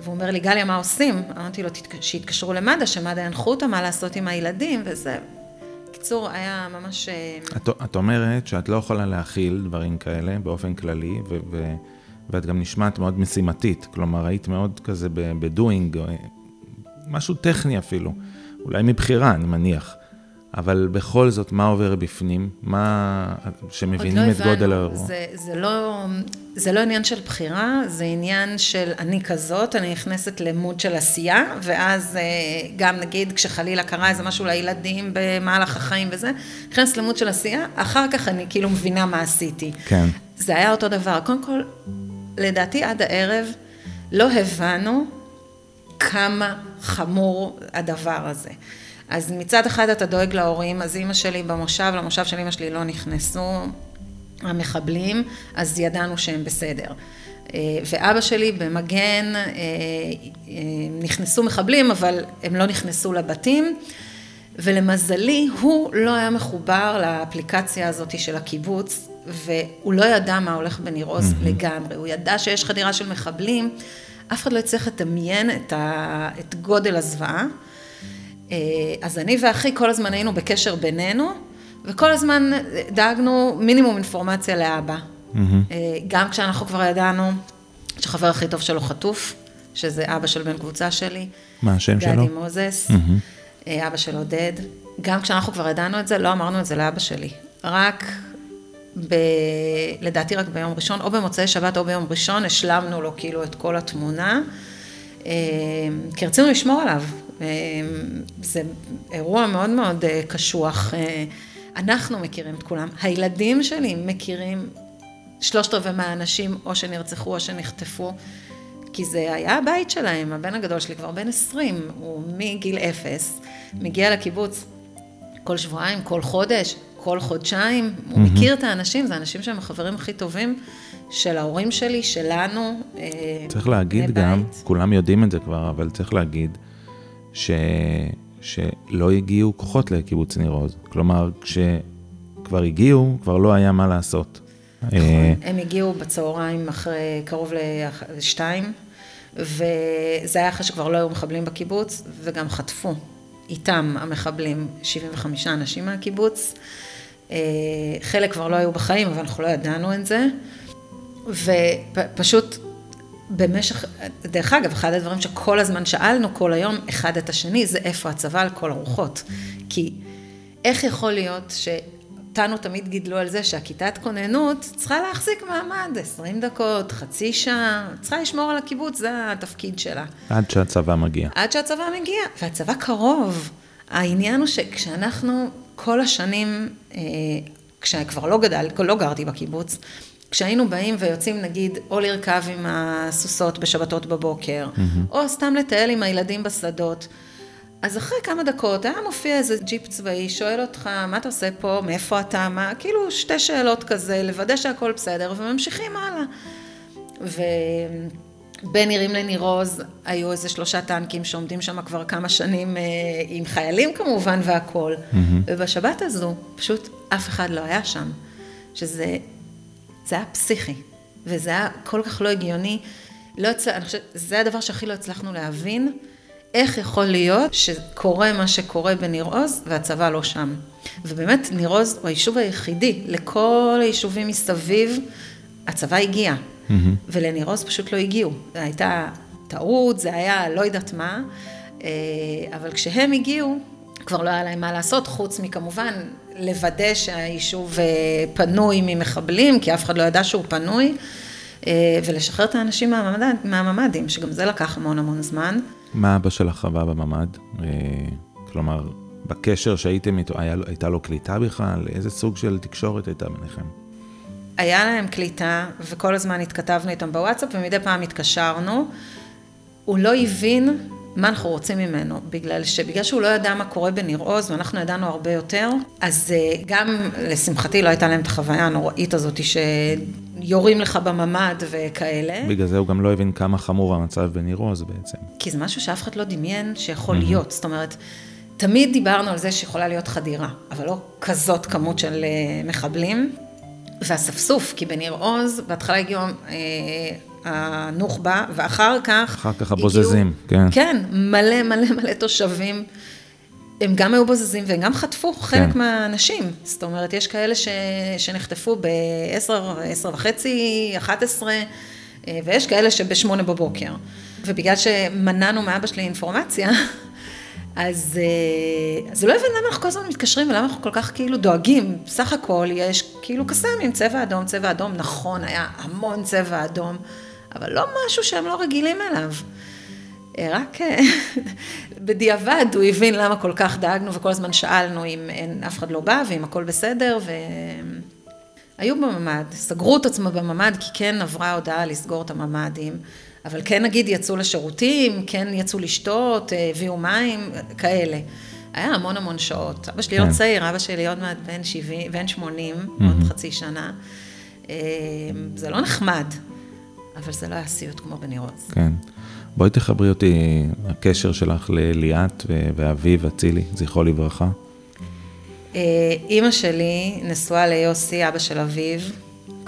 והוא אומר לי, גליה, מה עושים? אמרתי לו, שיתקשרו למד"א, שמד"א ינחו אותם מה לעשות עם הילדים, וזה... בקיצור, היה ממש... אה, את, את אומרת שאת לא יכולה להכיל דברים כאלה באופן כללי, ו... ו... ואת גם נשמעת מאוד משימתית, כלומר היית מאוד כזה בדואינג, משהו טכני אפילו, אולי מבחירה, אני מניח. אבל בכל זאת, מה עובר בפנים? מה... שמבינים לא את הבנו. גודל האירוע. זה, זה, לא, זה לא עניין של בחירה, זה עניין של אני כזאת, אני נכנסת למוד של עשייה, ואז אה, גם נגיד כשחלילה קרה איזה משהו לילדים במהלך החיים וזה, נכנסת למוד של עשייה, אחר כך אני כאילו מבינה מה עשיתי. כן. זה היה אותו דבר. קודם כל, לדעתי עד הערב לא הבנו כמה חמור הדבר הזה. אז מצד אחד אתה דואג להורים, אז אימא שלי במושב, למושב של אימא שלי לא נכנסו המחבלים, אז ידענו שהם בסדר. אה, ואבא שלי במגן, אה, אה, נכנסו מחבלים, אבל הם לא נכנסו לבתים. ולמזלי, הוא לא היה מחובר לאפליקציה הזאת של הקיבוץ, והוא לא ידע מה הולך בניר עוז mm-hmm. לגמרי. הוא ידע שיש חדירה של מחבלים, אף אחד לא הצליח לדמיין את, ה, את גודל הזוועה. אה, אז אני ואחי כל הזמן היינו בקשר בינינו, וכל הזמן דאגנו מינימום אינפורמציה לאבא. Mm-hmm. גם כשאנחנו כבר ידענו שחבר הכי טוב שלו חטוף, שזה אבא של בן קבוצה שלי. מה השם שלו? גדי מוזס, mm-hmm. אבא של עודד. גם כשאנחנו כבר ידענו את זה, לא אמרנו את זה לאבא שלי. רק ב... לדעתי רק ביום ראשון, או במוצאי שבת או ביום ראשון, השלמנו לו כאילו את כל התמונה, אה, כי רצינו לשמור עליו. אה, זה אירוע מאוד מאוד אה, קשוח. אנחנו מכירים את כולם, הילדים שלי מכירים שלושת רבעי מהאנשים או שנרצחו או שנחטפו, כי זה היה הבית שלהם, הבן הגדול שלי כבר בן 20, הוא מגיל אפס, מגיע לקיבוץ כל שבועיים, כל חודש, כל חודשיים, mm-hmm. הוא מכיר את האנשים, זה האנשים שהם החברים הכי טובים של ההורים שלי, שלנו. אה, צריך להגיד גם, בית. כולם יודעים את זה כבר, אבל צריך להגיד ש... שלא הגיעו כוחות לקיבוץ ניר עוז. כלומר, כשכבר הגיעו, כבר לא היה מה לעשות. נכון, אה, הם הגיעו בצהריים אחרי קרוב לשתיים, וזה היה אחרי שכבר לא היו מחבלים בקיבוץ, וגם חטפו איתם המחבלים 75 אנשים מהקיבוץ. אה, חלק כבר לא היו בחיים, אבל אנחנו לא ידענו את זה. ופשוט במשך, דרך אגב, אחד הדברים שכל הזמן שאלנו כל היום, אחד את השני, זה איפה הצבא על כל הרוחות. כי איך יכול להיות שאותנו תמיד גידלו על זה שהכיתת כוננות צריכה להחזיק מעמד 20 דקות, חצי שעה, צריכה לשמור על הקיבוץ, זה התפקיד שלה. עד שהצבא מגיע. עד שהצבא מגיע, והצבא קרוב. העניין הוא שכשאנחנו כל השנים, אה, כשכבר לא גדל, לא גרתי בקיבוץ, כשהיינו באים ויוצאים נגיד או לרכב עם הסוסות בשבתות בבוקר, mm-hmm. או סתם לטייל עם הילדים בשדות, אז אחרי כמה דקות היה מופיע איזה ג'יפ צבאי, שואל אותך, מה אתה עושה פה, מאיפה אתה, מה, כאילו שתי שאלות כזה, לוודא שהכל בסדר, וממשיכים הלאה. ובין נירים לניר עוז היו איזה שלושה טנקים שעומדים שם כבר כמה שנים אה, עם חיילים כמובן והכול. Mm-hmm. ובשבת הזו פשוט אף אחד לא היה שם. שזה זה היה פסיכי, וזה היה כל כך לא הגיוני. לא הצל... אני חושבת, זה הדבר שהכי לא הצלחנו להבין, איך יכול להיות שקורה מה שקורה בניר עוז והצבא לא שם. ובאמת, ניר עוז הוא היישוב היחידי, לכל היישובים מסביב, הצבא הגיע. Mm-hmm. ולניר עוז פשוט לא הגיעו. זו הייתה טעות, זה היה לא יודעת מה, אה, אבל כשהם הגיעו, כבר לא היה להם מה לעשות, חוץ מכמובן לוודא שהיישוב אה, פנוי ממחבלים, כי אף אחד לא ידע שהוא פנוי, אה, ולשחרר את האנשים מהממד, מהממ"דים, שגם זה לקח המון המון זמן. מה אבא שלך חווה בממ"ד? כלומר, בקשר שהייתם איתו, היה, הייתה לו קליטה בכלל? איזה סוג של תקשורת הייתה ביניכם? היה להם קליטה, וכל הזמן התכתבנו איתם בוואטסאפ, ומדי פעם התקשרנו. הוא לא הבין מה אנחנו רוצים ממנו, בגלל שבגלל שהוא לא ידע מה קורה בניר עוז, ואנחנו ידענו הרבה יותר, אז אה, גם לשמחתי לא הייתה להם את החוויה הנוראית הזאת שיורים לך בממ"ד וכאלה. בגלל זה הוא גם לא הבין כמה חמור המצב בניר עוז בעצם. כי זה משהו שאף אחד לא דמיין שיכול mm-hmm. להיות, זאת אומרת... תמיד דיברנו על זה שיכולה להיות חדירה, אבל לא כזאת כמות של אה, מחבלים. והספסוף, כי בניר עוז, בהתחלה הגיעו אה, הנוח'בה, ואחר כך... אחר כך הבוזזים, הגיעו, כן. כן, מלא מלא מלא תושבים. הם גם היו בוזזים והם גם חטפו חלק כן. מהאנשים. זאת אומרת, יש כאלה ש, שנחטפו ב-10, 10 וחצי, 11, אה, ויש כאלה שבשמונה בבוקר. ובגלל שמנענו מאבא שלי אינפורמציה, [laughs] אז, אה, אז לא הבין למה אנחנו כל הזמן מתקשרים ולמה אנחנו כל כך כאילו דואגים. בסך הכל יש כאילו קסאמים, צבע אדום, צבע אדום, נכון, היה המון צבע אדום. אבל לא משהו שהם לא רגילים אליו. אה, רק אה, [laughs] בדיעבד הוא הבין למה כל כך דאגנו וכל הזמן שאלנו אם אין, אף אחד לא בא ואם הכל בסדר, והיו בממ"ד, סגרו את עצמם בממ"ד כי כן עברה הודעה לסגור את הממ"דים, אבל כן נגיד יצאו לשירותים, כן יצאו לשתות, אה, הביאו מים, כאלה. היה המון המון שעות. אבא שלי כן. עוד צעיר, אבא שלי עוד מעט בן 70, בן 80, mm-hmm. עוד חצי שנה. זה לא נחמד. אבל זה לא היה סיוט כמו בניר עוז. כן. בואי תחברי אותי, הקשר שלך לליאת ואביב אצילי, זכרו לברכה. אה, אימא שלי נשואה ליוסי, אבא של אביב,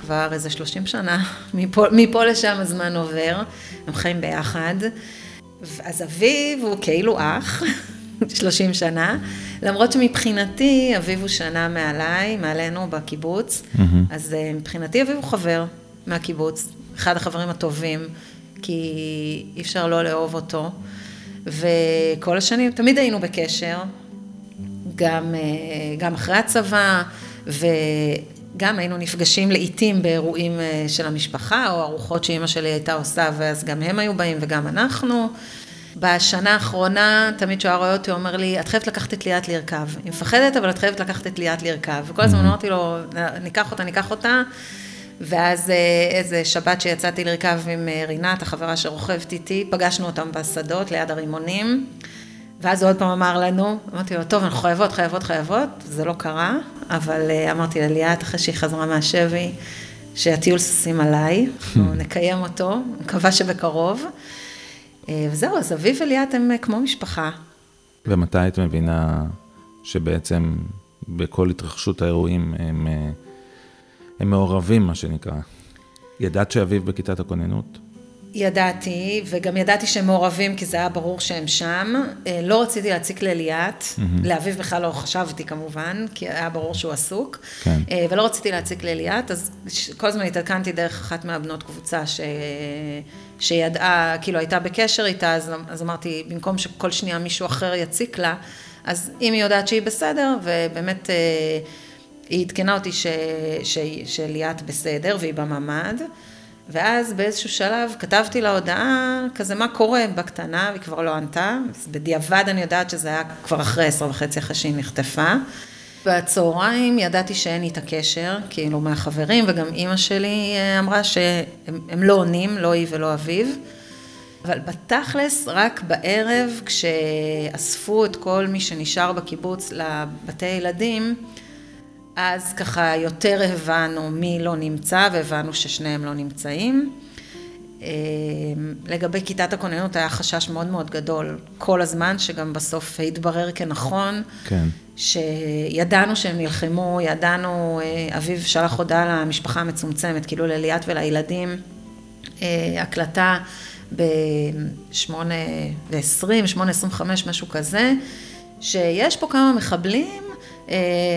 כבר איזה 30 שנה, [laughs] מפה, מפה לשם הזמן עובר, הם חיים ביחד. אז אביב הוא כאילו אח, [laughs] 30 שנה, למרות שמבחינתי אביב הוא שנה מעליי, מעלינו בקיבוץ, mm-hmm. אז אה, מבחינתי אביב הוא חבר מהקיבוץ, אחד החברים הטובים, כי אי אפשר לא לאהוב אותו. וכל השנים תמיד היינו בקשר, גם, אה, גם אחרי הצבא, וגם היינו נפגשים לעיתים באירועים אה, של המשפחה, או ארוחות שאימא שלי הייתה עושה, ואז גם הם היו באים וגם אנחנו. בשנה האחרונה, תמיד כשהוא היה רואה אותי, הוא אומר לי, את חייבת לקחת את ליאת לרכב. היא מפחדת, אבל את חייבת לקחת את ליאת לרכב. וכל הזמן אמרתי לו, ניקח אותה, ניקח אותה. ואז אה, איזה שבת שיצאתי לרכב עם רינת, החברה שרוכבת איתי, פגשנו אותם בשדות ליד הרימונים. ואז הוא עוד פעם אמר לנו, אמרתי לו, טוב, אנחנו חייבות, חייבות, חייבות, זה לא קרה, אבל אה, אמרתי לליאת, אחרי שהיא חזרה מהשבי, שהטיול סוסים עליי, אנחנו [laughs] נקיים אותו, מקווה שבקרוב. אה, וזהו, אז אביב וליאת הם אה, כמו משפחה. ומתי את מבינה שבעצם בכל התרחשות האירועים הם, הם מעורבים, מה שנקרא? ידעת שאביב בכיתת הכוננות? ידעתי, וגם ידעתי שהם מעורבים, כי זה היה ברור שהם שם. אה, לא רציתי להציק לליאת, mm-hmm. לאביב בכלל לא חשבתי כמובן, כי היה ברור שהוא עסוק. כן. אה, ולא רציתי להציק לליאת, אז כל הזמן התעדכנתי דרך אחת מהבנות קבוצה ש... שידעה, כאילו הייתה בקשר איתה, אז, אז אמרתי, במקום שכל שנייה מישהו אחר יציק לה, אז אם היא יודעת שהיא בסדר, ובאמת אה, היא עדכנה אותי ש... ש... שליאת בסדר והיא בממ"ד. ואז באיזשהו שלב כתבתי לה הודעה, כזה מה קורה בקטנה, והיא כבר לא ענתה, אז בדיעבד אני יודעת שזה היה כבר אחרי עשר וחצי אחרי שהיא נחטפה. בצהריים ידעתי שאין איתה קשר, כאילו מהחברים, וגם אימא שלי אה, אמרה שהם לא עונים, לא היא ולא אביו. אבל בתכלס, רק בערב, כשאספו את כל מי שנשאר בקיבוץ לבתי ילדים, אז ככה יותר הבנו מי לא נמצא והבנו ששניהם לא נמצאים. אמ, לגבי כיתת הכוננות היה חשש מאוד מאוד גדול כל הזמן, שגם בסוף התברר כנכון. כן. שידענו שהם נלחמו, ידענו, אה, אביו שלח הודעה למשפחה המצומצמת, כאילו לליאת ולילדים, אה, הקלטה ב-8 ו-20, 8.25, משהו כזה, שיש פה כמה מחבלים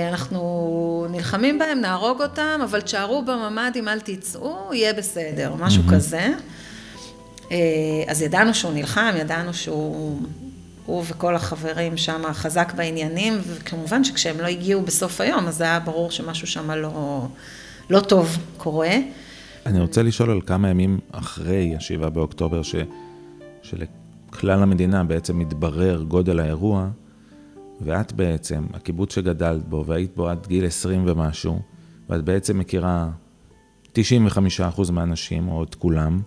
אנחנו נלחמים בהם, נהרוג אותם, אבל תשארו בממ"דים, אל תצאו, יהיה בסדר, משהו. כזה. אה, אז ידענו שהוא נלחם, ידענו שהוא, הוא וכל החברים שם חזק בעניינים, וכמובן שכשהם לא הגיעו בסוף היום, אז היה ברור שמשהו שם לא, לא טוב קורה. אני רוצה לשאול על כמה ימים אחרי השבעה באוקטובר, ש, שלכלל המדינה בעצם מתברר גודל האירוע, ואת בעצם, הקיבוץ שגדלת בו, והיית בו עד גיל 20 ומשהו, ואת בעצם מכירה 95% מהאנשים, או את כולם,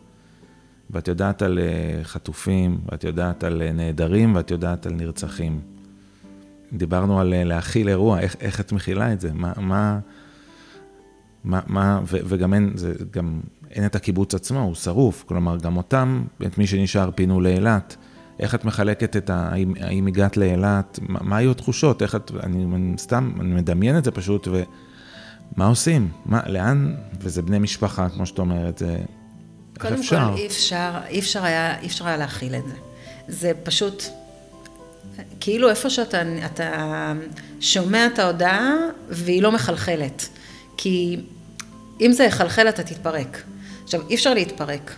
ואת יודעת על אה, חטופים, ואת יודעת על אה, נעדרים, ואת יודעת על נרצחים. דיברנו על אה, להכיל אירוע, איך, איך את מכילה את זה? מה, מה, מה, מה ו, וגם אין, זה גם, אין את הקיבוץ עצמו, הוא שרוף. כלומר, גם אותם, את מי שנשאר פינו לאילת. איך את מחלקת את ה... האם, האם הגעת לאילת? מה, מה היו התחושות? איך את... אני סתם, אני מדמיין את זה פשוט, ומה עושים? מה, לאן? וזה בני משפחה, כמו שאת אומרת, זה... איך אפשר? קודם כל, אי אפשר, אי אפשר היה, אי אפשר היה להכיל את זה. זה פשוט, כאילו איפה שאתה אתה שומע את ההודעה והיא לא מחלחלת. כי אם זה יחלחל אתה תתפרק. עכשיו, אי אפשר להתפרק.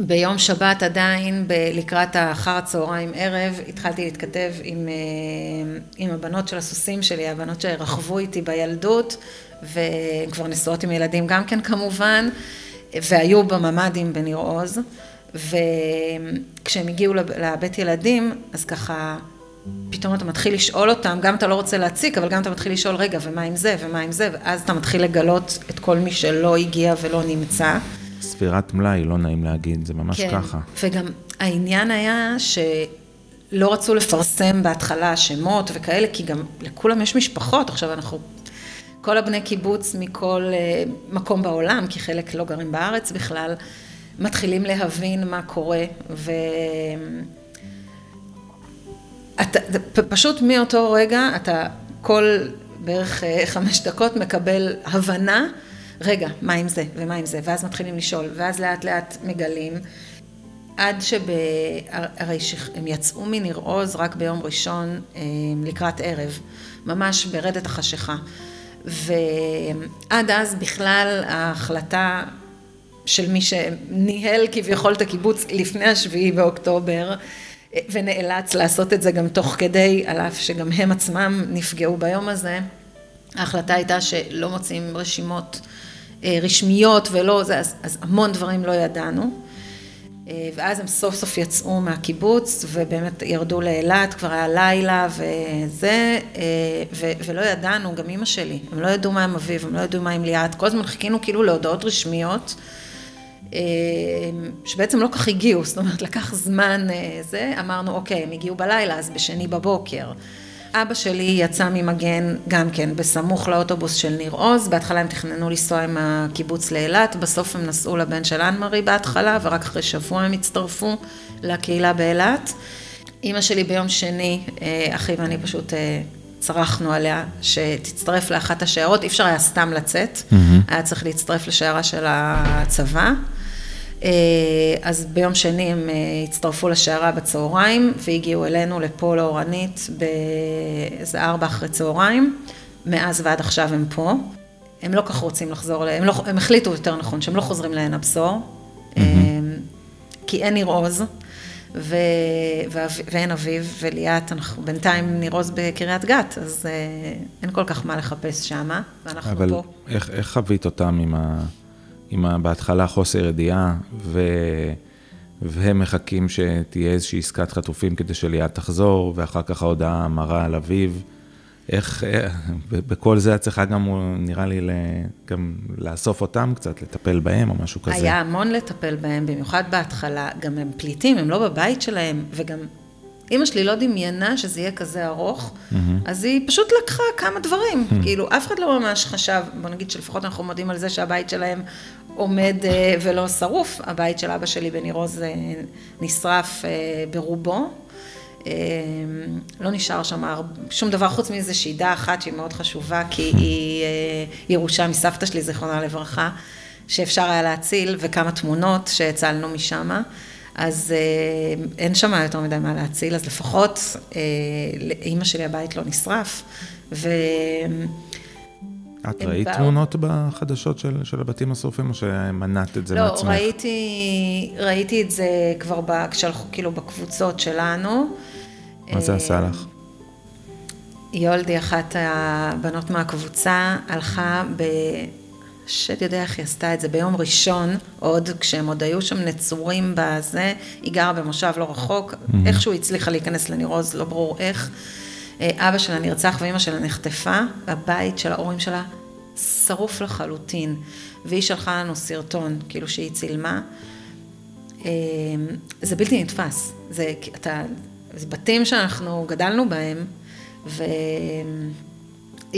ביום שבת עדיין, ב- לקראת האחר הצהריים ערב, התחלתי להתכתב עם, אה, עם הבנות של הסוסים שלי, הבנות שרכבו איתי בילדות, והן כבר נשואות עם ילדים גם כן כמובן, והיו בממ"דים בניר עוז, וכשהם הגיעו לבית ילדים, אז ככה... פתאום אתה מתחיל לשאול אותם, גם אתה לא רוצה להציק, אבל גם אתה מתחיל לשאול, רגע, ומה עם זה, ומה עם זה, ואז אתה מתחיל לגלות את כל מי שלא הגיע ולא נמצא. ספירת מלאי, לא נעים להגיד, זה ממש כן, ככה. וגם העניין היה שלא רצו לפרסם בהתחלה שמות וכאלה, כי גם לכולם יש משפחות, עכשיו אנחנו, כל הבני קיבוץ מכל אה, מקום בעולם, כי חלק לא גרים בארץ בכלל, מתחילים להבין מה קורה, ו... אתה, פשוט מאותו רגע אתה כל בערך אה, חמש דקות מקבל הבנה, רגע, מה עם זה ומה עם זה, ואז מתחילים לשאול, ואז לאט לאט מגלים. עד שב... הרי הם יצאו מניר עוז רק ביום ראשון אה, לקראת ערב, ממש ברדת החשיכה. ועד אז בכלל ההחלטה של מי שניהל כביכול את הקיבוץ לפני השביעי באוקטובר ונאלץ לעשות את זה גם תוך כדי, על אף שגם הם עצמם נפגעו ביום הזה, ההחלטה הייתה שלא מוצאים רשימות רשמיות ולא, זה, אז, אז המון דברים לא ידענו. אה, ואז הם סוף סוף יצאו מהקיבוץ ובאמת ירדו לאילת, כבר היה לילה וזה, אה, ו- ולא ידענו, גם אימא שלי, הם לא ידעו מה עם אביב, הם לא ידעו מה עם ליאת, כל הזמן חיכינו כאילו להודעות רשמיות, אה, שבעצם לא כך הגיעו, זאת אומרת לקח זמן זה, אמרנו אוקיי, הם הגיעו בלילה, אז בשני בבוקר. אבא שלי יצא ממגן גם כן בסמוך לאוטובוס של ניר עוז, בהתחלה הם תכננו לנסוע עם הקיבוץ לאילת, בסוף הם נסעו לבן של אנמרי בהתחלה ורק אחרי שבוע הם הצטרפו לקהילה באילת. אימא שלי ביום שני, אה, אחי ואני פשוט אה, צרחנו עליה שתצטרף לאחת השיירות, אי אפשר היה סתם לצאת, mm-hmm. היה צריך להצטרף לשיירה של הצבא. אה, אז ביום שני הם אה, הצטרפו לשיירה בצהריים והגיעו אלינו לפה לאורנית באיזה ארבע אחרי צהריים, מאז ועד עכשיו הם פה. הם לא כך רוצים לחזור, הם, לא, הם החליטו יותר נכון שהם לא חוזרים לעין הבשור, mm-hmm. כי אין ניר עוז ו, ואין אביב וליאת, אנחנו בינתיים ניר עוז בקריית גת, אז אין כל כך מה לחפש שמה, ואנחנו אבל פה. אבל איך, איך חווית אותם עם ה... עם בהתחלה חוסר ידיעה, ו... והם מחכים שתהיה איזושהי עסקת חטופים כדי שליעד תחזור, ואחר כך ההודעה המרה על אביו. איך, אה, בכל זה את צריכה גם, נראה לי, גם לאסוף אותם קצת, לטפל בהם או משהו כזה. היה המון לטפל בהם, במיוחד בהתחלה. גם הם פליטים, הם לא בבית שלהם, וגם אימא שלי לא דמיינה שזה יהיה כזה ארוך, mm-hmm. אז היא פשוט לקחה כמה דברים. Mm-hmm. כאילו, אף אחד לא ממש חשב, בוא נגיד שלפחות אנחנו מודים על זה שהבית שלהם עומד אה, ולא שרוף. הבית של אבא שלי בניר עוז אה, נשרף אה, ברובו. לא נשאר שם שום דבר חוץ מאיזו שידה אחת שהיא מאוד חשובה, כי היא ירושה מסבתא שלי, זיכרונה לברכה, שאפשר היה להציל, וכמה תמונות שהצלנו משם. אז אין שם יותר מדי מה להציל, אז לפחות לאימא שלי הבית לא נשרף. ו... את ראית באו... תמונות בחדשות של, של הבתים השרופים, או שמנעת את זה לא, מעצמך? לא, ראיתי, ראיתי את זה כבר ב, כשהלכו כאילו בקבוצות שלנו. מה זה עשה לך? יולדי, אחת הבנות מהקבוצה, הלכה ב... שד יודע איך היא עשתה את זה, ביום ראשון, עוד כשהם עוד היו שם נצורים בזה, היא גרה במושב לא רחוק, mm-hmm. איכשהו הצליחה להיכנס לניר עוז, לא ברור איך. אה, אבא שלה נרצח ואימא שלה נחטפה, הבית של ההורים שלה שרוף לחלוטין. והיא שלחה לנו סרטון, כאילו שהיא צילמה. אה, זה בלתי נתפס. זה, אתה, זה בתים שאנחנו גדלנו בהם, ואי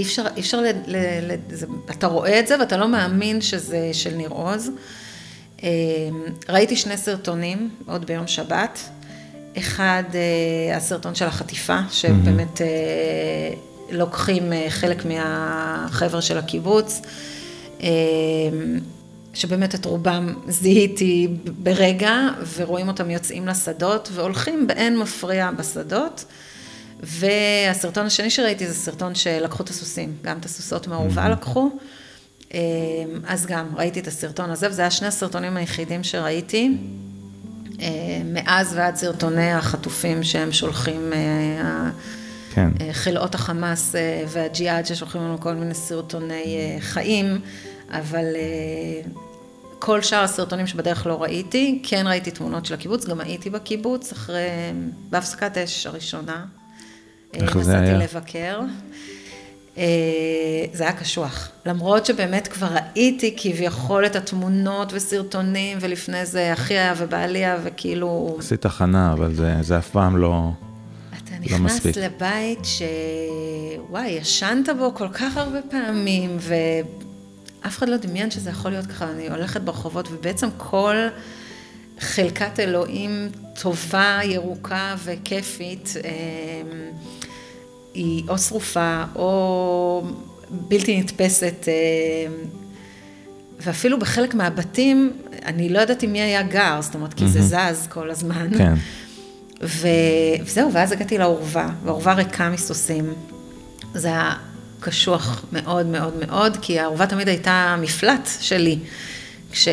אפשר, אי אפשר, ל, ל, ל, זה, אתה רואה את זה ואתה לא מאמין שזה של ניר עוז. אה, ראיתי שני סרטונים, עוד ביום שבת, אחד, אה, הסרטון של החטיפה, שבאמת אה, לוקחים אה, חלק מהחבר של הקיבוץ, שבאמת את רובם זיהיתי ברגע, ורואים אותם יוצאים לשדות, והולכים באין מפריע בשדות. והסרטון השני שראיתי זה סרטון שלקחו את הסוסים, גם את הסוסות מהאורווה לקחו. אז גם ראיתי את הסרטון הזה, וזה היה שני הסרטונים היחידים שראיתי. אה, מאז ועד סרטוני החטופים שהם שולחים, אה, כן. אה, חלאות החמאס והג'יהאד ששולחים לנו כל מיני סרטוני חיים, אבל כל שאר הסרטונים שבדרך לא ראיתי, כן ראיתי תמונות של הקיבוץ, גם הייתי בקיבוץ אחרי, בהפסקת אש הראשונה. איך זה היה? נסעתי לבקר. אה, זה היה קשוח. למרות שבאמת כבר ראיתי כביכול את התמונות וסרטונים, ולפני זה אחי היה ובעלי היה, וכאילו... עשית הכנה, אבל זה, זה אף פעם לא, אתה לא נכנס מספיק. לבית שוואי, ישנת בו כל כך הרבה פעמים, ואף אחד לא דמיין שזה יכול להיות ככה. אני הולכת ברחובות, ובעצם כל חלקת אלוהים טובה, ירוקה וכיפית, אה, היא או שרופה או בלתי נתפסת, אה, ואפילו בחלק מהבתים, אני לא יודעת עם מי היה גר, זאת אומרת, כי זה זז כל הזמן. כן. ו... וזהו, ואז הגעתי לאורווה, והאורווה ריקה מסוסים. זה היה קשוח מאוד מאוד מאוד, כי האורווה תמיד הייתה מפלט שלי. כש...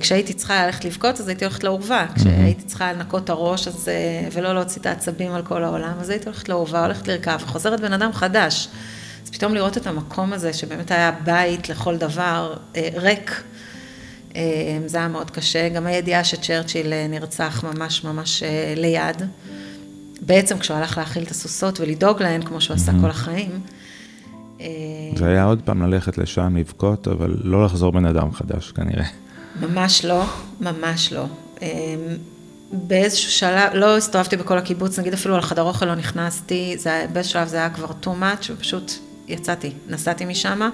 כשהייתי צריכה ללכת לבכות, אז הייתי הולכת לאורווה. כשהייתי צריכה לנקות את הראש, אז... אה, ולא להוציא את העצבים על כל העולם, אז הייתי הולכת לאורווה, הולכת לרכב, וחוזרת בן אדם חדש. אז פתאום לראות את המקום הזה, שבאמת היה בית לכל דבר, אה, ריק, אה, זה היה מאוד קשה. גם הידיעה שצ'רצ'יל נרצח ממש ממש ליד. בעצם כשהוא הלך להאכיל את הסוסות ולדאוג להן, כמו שהוא עשה כל החיים. זה היה עוד פעם ללכת לשם, לבכות, אבל לא לחזור בן אדם חדש כנראה. ממש לא, ממש לא. באיזשהו שלב, לא הסתובבתי בכל הקיבוץ, נגיד אפילו על חדר אוכל לא נכנסתי, זה, באיזשהו שלב זה היה כבר too much, ופשוט יצאתי, נסעתי משם.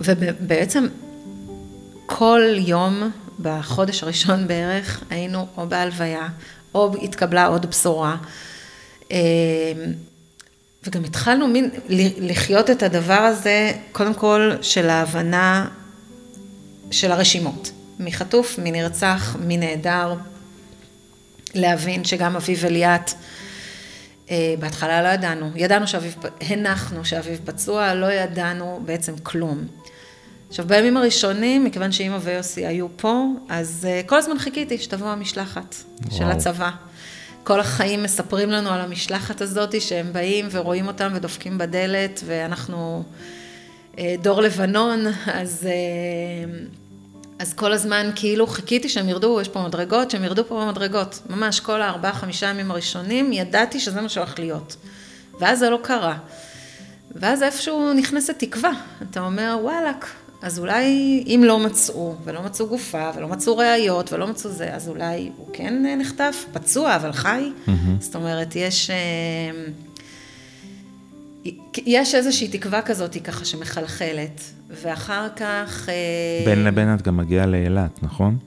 ובעצם כל יום בחודש הראשון בערך היינו או בהלוויה, או התקבלה עוד בשורה. וגם התחלנו מין לחיות את הדבר הזה, קודם כל של ההבנה של הרשימות. מי חטוף, מי נרצח, מי נעדר. להבין שגם אביב אליאת, אה, בהתחלה לא ידענו, ידענו שאביב, הנחנו שאביב פצוע, לא ידענו בעצם כלום. עכשיו בימים הראשונים, מכיוון שאימא ויוסי היו פה, אז אה, כל הזמן חיכיתי שתבוא המשלחת וואו. של הצבא. כל החיים מספרים לנו על המשלחת הזאת, שהם באים ורואים אותם ודופקים בדלת, ואנחנו אה, דור לבנון, אז, אה, אז כל הזמן כאילו חיכיתי שהם ירדו, יש פה מדרגות, שהם ירדו פה במדרגות. ממש כל הארבעה, חמישה ימים הראשונים, ידעתי שזה מה שהולך להיות. ואז זה לא קרה. ואז איפשהו נכנסת תקווה. אתה אומר, וואלכ, אז אולי אם לא מצאו, ולא מצאו גופה, ולא מצאו ראיות, ולא מצאו זה, אז אולי הוא כן נחטף, פצוע, אבל חי. Mm-hmm. זאת אומרת, יש... אה, יש איזושהי תקווה כזאת ככה שמחלחלת, ואחר כך... אה, בין לבין את גם מגיעה לאילת, נכון?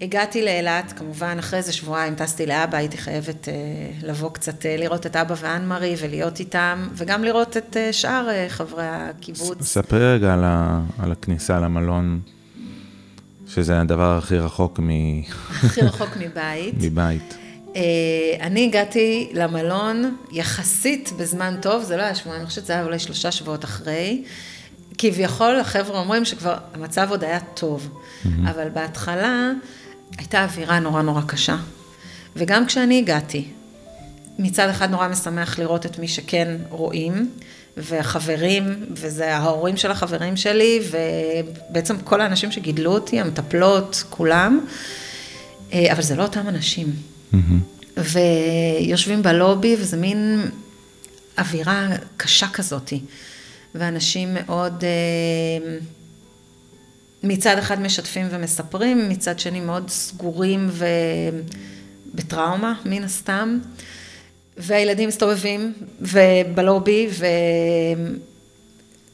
הגעתי לאילת, כמובן, אחרי איזה שבועיים טסתי לאבא, הייתי חייבת uh, לבוא קצת uh, לראות את אבא ואן-מארי ולהיות איתם, וגם לראות את uh, שאר חברי הקיבוץ. ספרי רגע על, ה, על הכניסה למלון, שזה הדבר הכי רחוק מ... הכי רחוק מבית. [laughs] מבית. אני הגעתי למלון יחסית בזמן טוב, זה לא היה שבועיים, אני חושבת שזה היה אולי שלושה שבועות אחרי. כביכול החבר'ה אומרים שכבר המצב עוד היה טוב, mm-hmm. אבל בהתחלה הייתה אווירה נורא נורא קשה. וגם כשאני הגעתי, מצד אחד נורא משמח לראות את מי שכן רואים, והחברים, וזה ההורים של החברים שלי, ובעצם כל האנשים שגידלו אותי, המטפלות, כולם, אה, אבל זה לא אותם אנשים. Mm-hmm. ויושבים בלובי, וזה מין אווירה קשה כזאתי. ואנשים מאוד... אה, מצד אחד משתפים ומספרים, מצד שני מאוד סגורים ובטראומה, מן הסתם. והילדים מסתובבים ובלובי,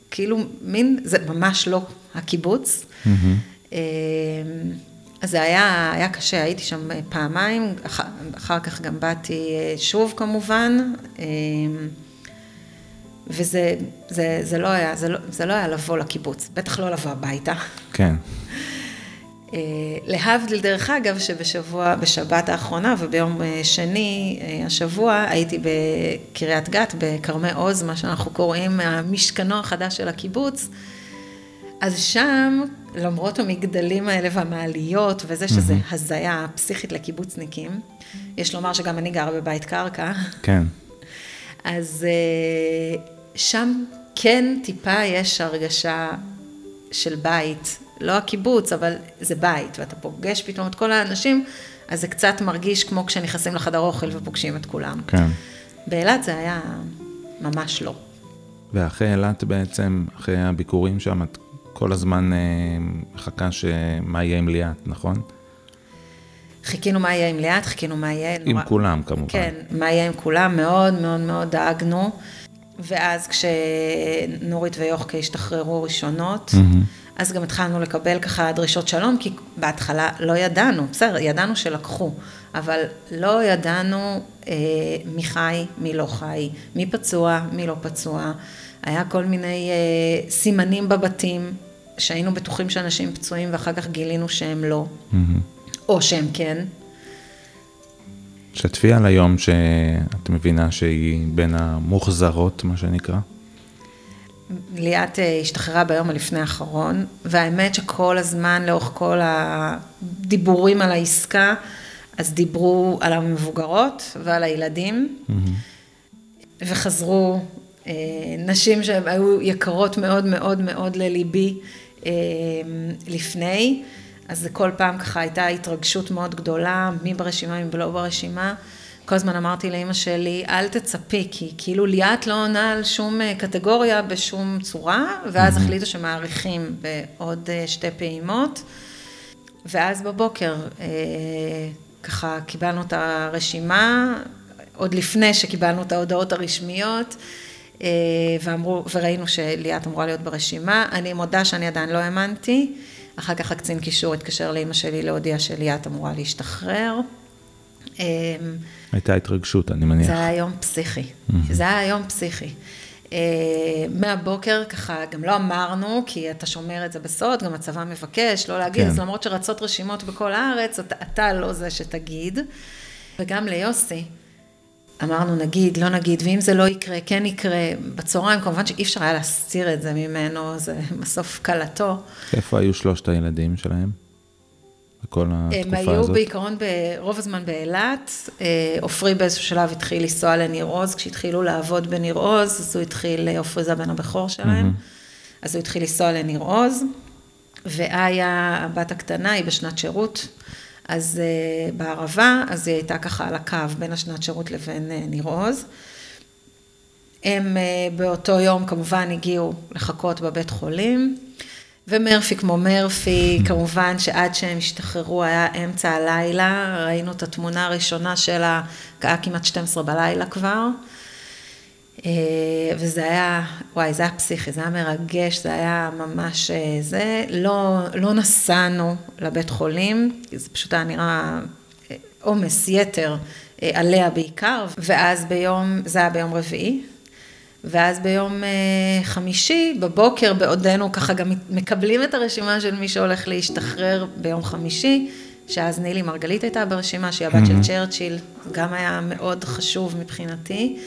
וכאילו מין, זה ממש לא הקיבוץ. Mm-hmm. אז זה היה, היה קשה, הייתי שם פעמיים, אחר, אחר כך גם באתי שוב כמובן. וזה זה, זה לא היה, זה לא, זה לא היה לבוא לקיבוץ, בטח לא לבוא הביתה. כן. אה, להבדיל, דרך אגב, שבשבוע, בשבת האחרונה וביום אה, שני אה, השבוע, הייתי בקריית גת, בכרמי עוז, מה שאנחנו קוראים המשכנו החדש של הקיבוץ. אז שם, למרות המגדלים האלה והמעליות, וזה שזה mm-hmm. הזיה פסיכית לקיבוצניקים, יש לומר שגם אני גרה בבית קרקע. כן. [laughs] אז שם כן טיפה יש הרגשה של בית, לא הקיבוץ, אבל זה בית, ואתה פוגש פתאום את כל האנשים, אז זה קצת מרגיש כמו כשנכנסים לחדר אוכל ופוגשים את כולם. כן. באילת זה היה ממש לא. ואחרי אילת בעצם, אחרי הביקורים שם, את כל הזמן אה, מחכה שמה יהיה עם ליאת, נכון? חיכינו מה יהיה עם ליאת, חיכינו מה יהיה... עם נורא... כולם כמובן. כן, מה יהיה עם כולם, מאוד מאוד מאוד דאגנו. ואז כשנורית ויוחקה השתחררו ראשונות, mm-hmm. אז גם התחלנו לקבל ככה דרישות שלום, כי בהתחלה לא ידענו, בסדר, ידענו שלקחו, אבל לא ידענו אה, מי חי, מי לא חי, מי פצוע, מי לא פצוע. היה כל מיני אה, סימנים בבתים, שהיינו בטוחים שאנשים פצועים ואחר כך גילינו שהם לא, mm-hmm. או שהם כן. שתפי על היום שאת מבינה שהיא בין המוחזרות, מה שנקרא. ליאת אה, השתחררה ביום הלפני האחרון, והאמת שכל הזמן, לאורך כל הדיבורים על העסקה, אז דיברו על המבוגרות ועל הילדים, mm-hmm. וחזרו אה, נשים שהיו יקרות מאוד מאוד מאוד לליבי אה, לפני, אז זה כל פעם ככה הייתה התרגשות מאוד גדולה, מי ברשימה, מי לא ברשימה. כל הזמן אמרתי לאימא שלי, אל תצפי, כי כאילו ליאת לא עונה על שום אה, קטגוריה בשום צורה, ואז החליטו שמאריכים בעוד שתי פעימות, ואז בבוקר ככה קיבלנו את הרשימה, עוד לפני שקיבלנו את ההודעות הרשמיות. אה, ואמרו, וראינו שליאת אמורה להיות ברשימה. אני מודה שאני עדיין לא האמנתי. אחר כך הקצין קישור התקשר לאימא שלי להודיע שליאת אמורה להשתחרר. אה, הייתה התרגשות, אני מניח. זה היה יום פסיכי. זה היה יום פסיכי. Uh, מהבוקר ככה, גם לא אמרנו, כי אתה שומר את זה בסוד, גם הצבא מבקש לא להגיד, כן. אז למרות שרצות רשימות בכל הארץ, אתה, אתה לא זה שתגיד. וגם ליוסי, אמרנו נגיד, לא נגיד, ואם זה לא יקרה, כן יקרה. בצהריים כמובן שאי אפשר היה להסתיר את זה ממנו, זה [laughs] בסוף קלתו. איפה היו שלושת הילדים שלהם? בכל התקופה הזאת? הם היו בעיקרון רוב הזמן באילת. אה, עופרי באיזשהו שלב התחיל לנסוע לניר עוז, כשהתחילו לעבוד בניר עוז, אז הוא התחיל, עופרי זה הבן הבכור שלהם, mm-hmm. אז הוא התחיל לנסוע לניר עוז, ואיה, הבת הקטנה, היא בשנת שירות. אז uh, בערבה, אז היא הייתה ככה על הקו בין השנת שירות לבין uh, ניר עוז. הם uh, באותו יום כמובן הגיעו לחכות בבית חולים, ומרפי כמו מרפי, [laughs] כמובן שעד שהם השתחררו היה אמצע הלילה, ראינו את התמונה הראשונה שלה, היה כמעט 12 בלילה כבר. אה, וזה היה, וואי, זה היה פסיכי, זה היה מרגש, זה היה ממש אה, זה. לא, לא נסענו לבית חולים, זה פשוט היה נראה אה, עומס יתר עליה בעיקר, ואז ביום, זה היה ביום רביעי, ואז ביום חמישי, בבוקר, בעודנו ככה גם מקבלים את הרשימה של מי שהולך להשתחרר ביום חמישי, שאז נילי מרגלית הייתה ברשימה, שהיא הבת של צ'רצ'יל, גם היה מאוד חשוב מבחינתי.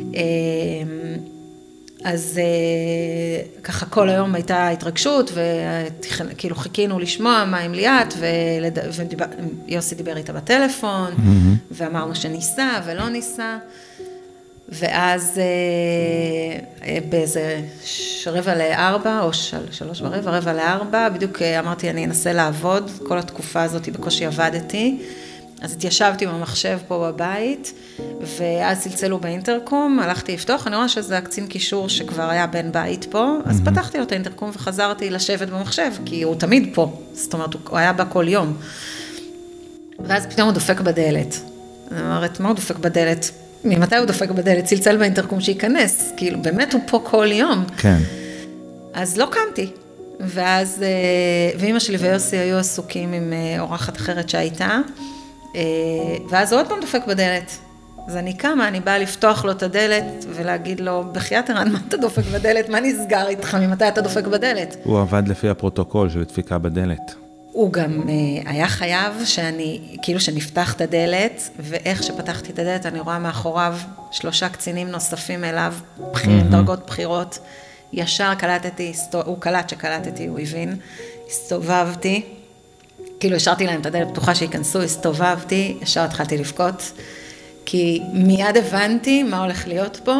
אמ, אז אה, ככה כל היום הייתה התרגשות, וכאילו חיכינו לשמוע מה עם ליאת, ויוסי דיבר איתה בטלפון, mm-hmm. ואמרנו שניסע ולא ניסע, ואז אה, אה, באיזה רבע לארבע, או של, שלוש ורבע, רבע לארבע, בדיוק אמרתי, אני אנסה לעבוד, כל התקופה הזאת בקושי עבדתי. אז התיישבתי במחשב פה בבית, ואז צלצלו באינטרקום, הלכתי לפתוח, אני רואה שזה הקצין קישור שכבר היה בן בית פה, אז mm-hmm. פתחתי לו את האינטרקום וחזרתי לשבת במחשב, כי הוא תמיד פה, זאת אומרת, הוא היה בא כל יום. ואז פתאום הוא דופק בדלת. אני אומרת, מה הוא דופק בדלת? ממתי הוא דופק בדלת? צלצל באינטרקום שייכנס, כאילו, באמת הוא פה כל יום. כן. אז לא קמתי. ואז, אה, ואימא שלי ויוסי היו עסוקים עם אה, אורחת אחרת שהייתה. אה, ואז הוא עוד פעם דופק בדלת. אז אני קמה, אני באה לפתוח לו את הדלת ולהגיד לו, בחייאת ערן, מה אתה דופק בדלת? מה נסגר איתך? ממתי אתה דופק בדלת? הוא עבד לפי הפרוטוקול של דפיקה בדלת. הוא גם uh, היה חייב שאני, כאילו שנפתח את הדלת, ואיך שפתחתי את הדלת אני רואה מאחוריו שלושה קצינים נוספים אליו, בחיר, mm-hmm. דרגות בכירות. ישר קלטתי, הוא קלט שקלטתי, הוא הבין, הסתובבתי. כאילו השארתי להם את הדלת פתוחה שייכנסו, הסתובבתי, ישר התחלתי לבכות, כי מיד הבנתי מה הולך להיות פה.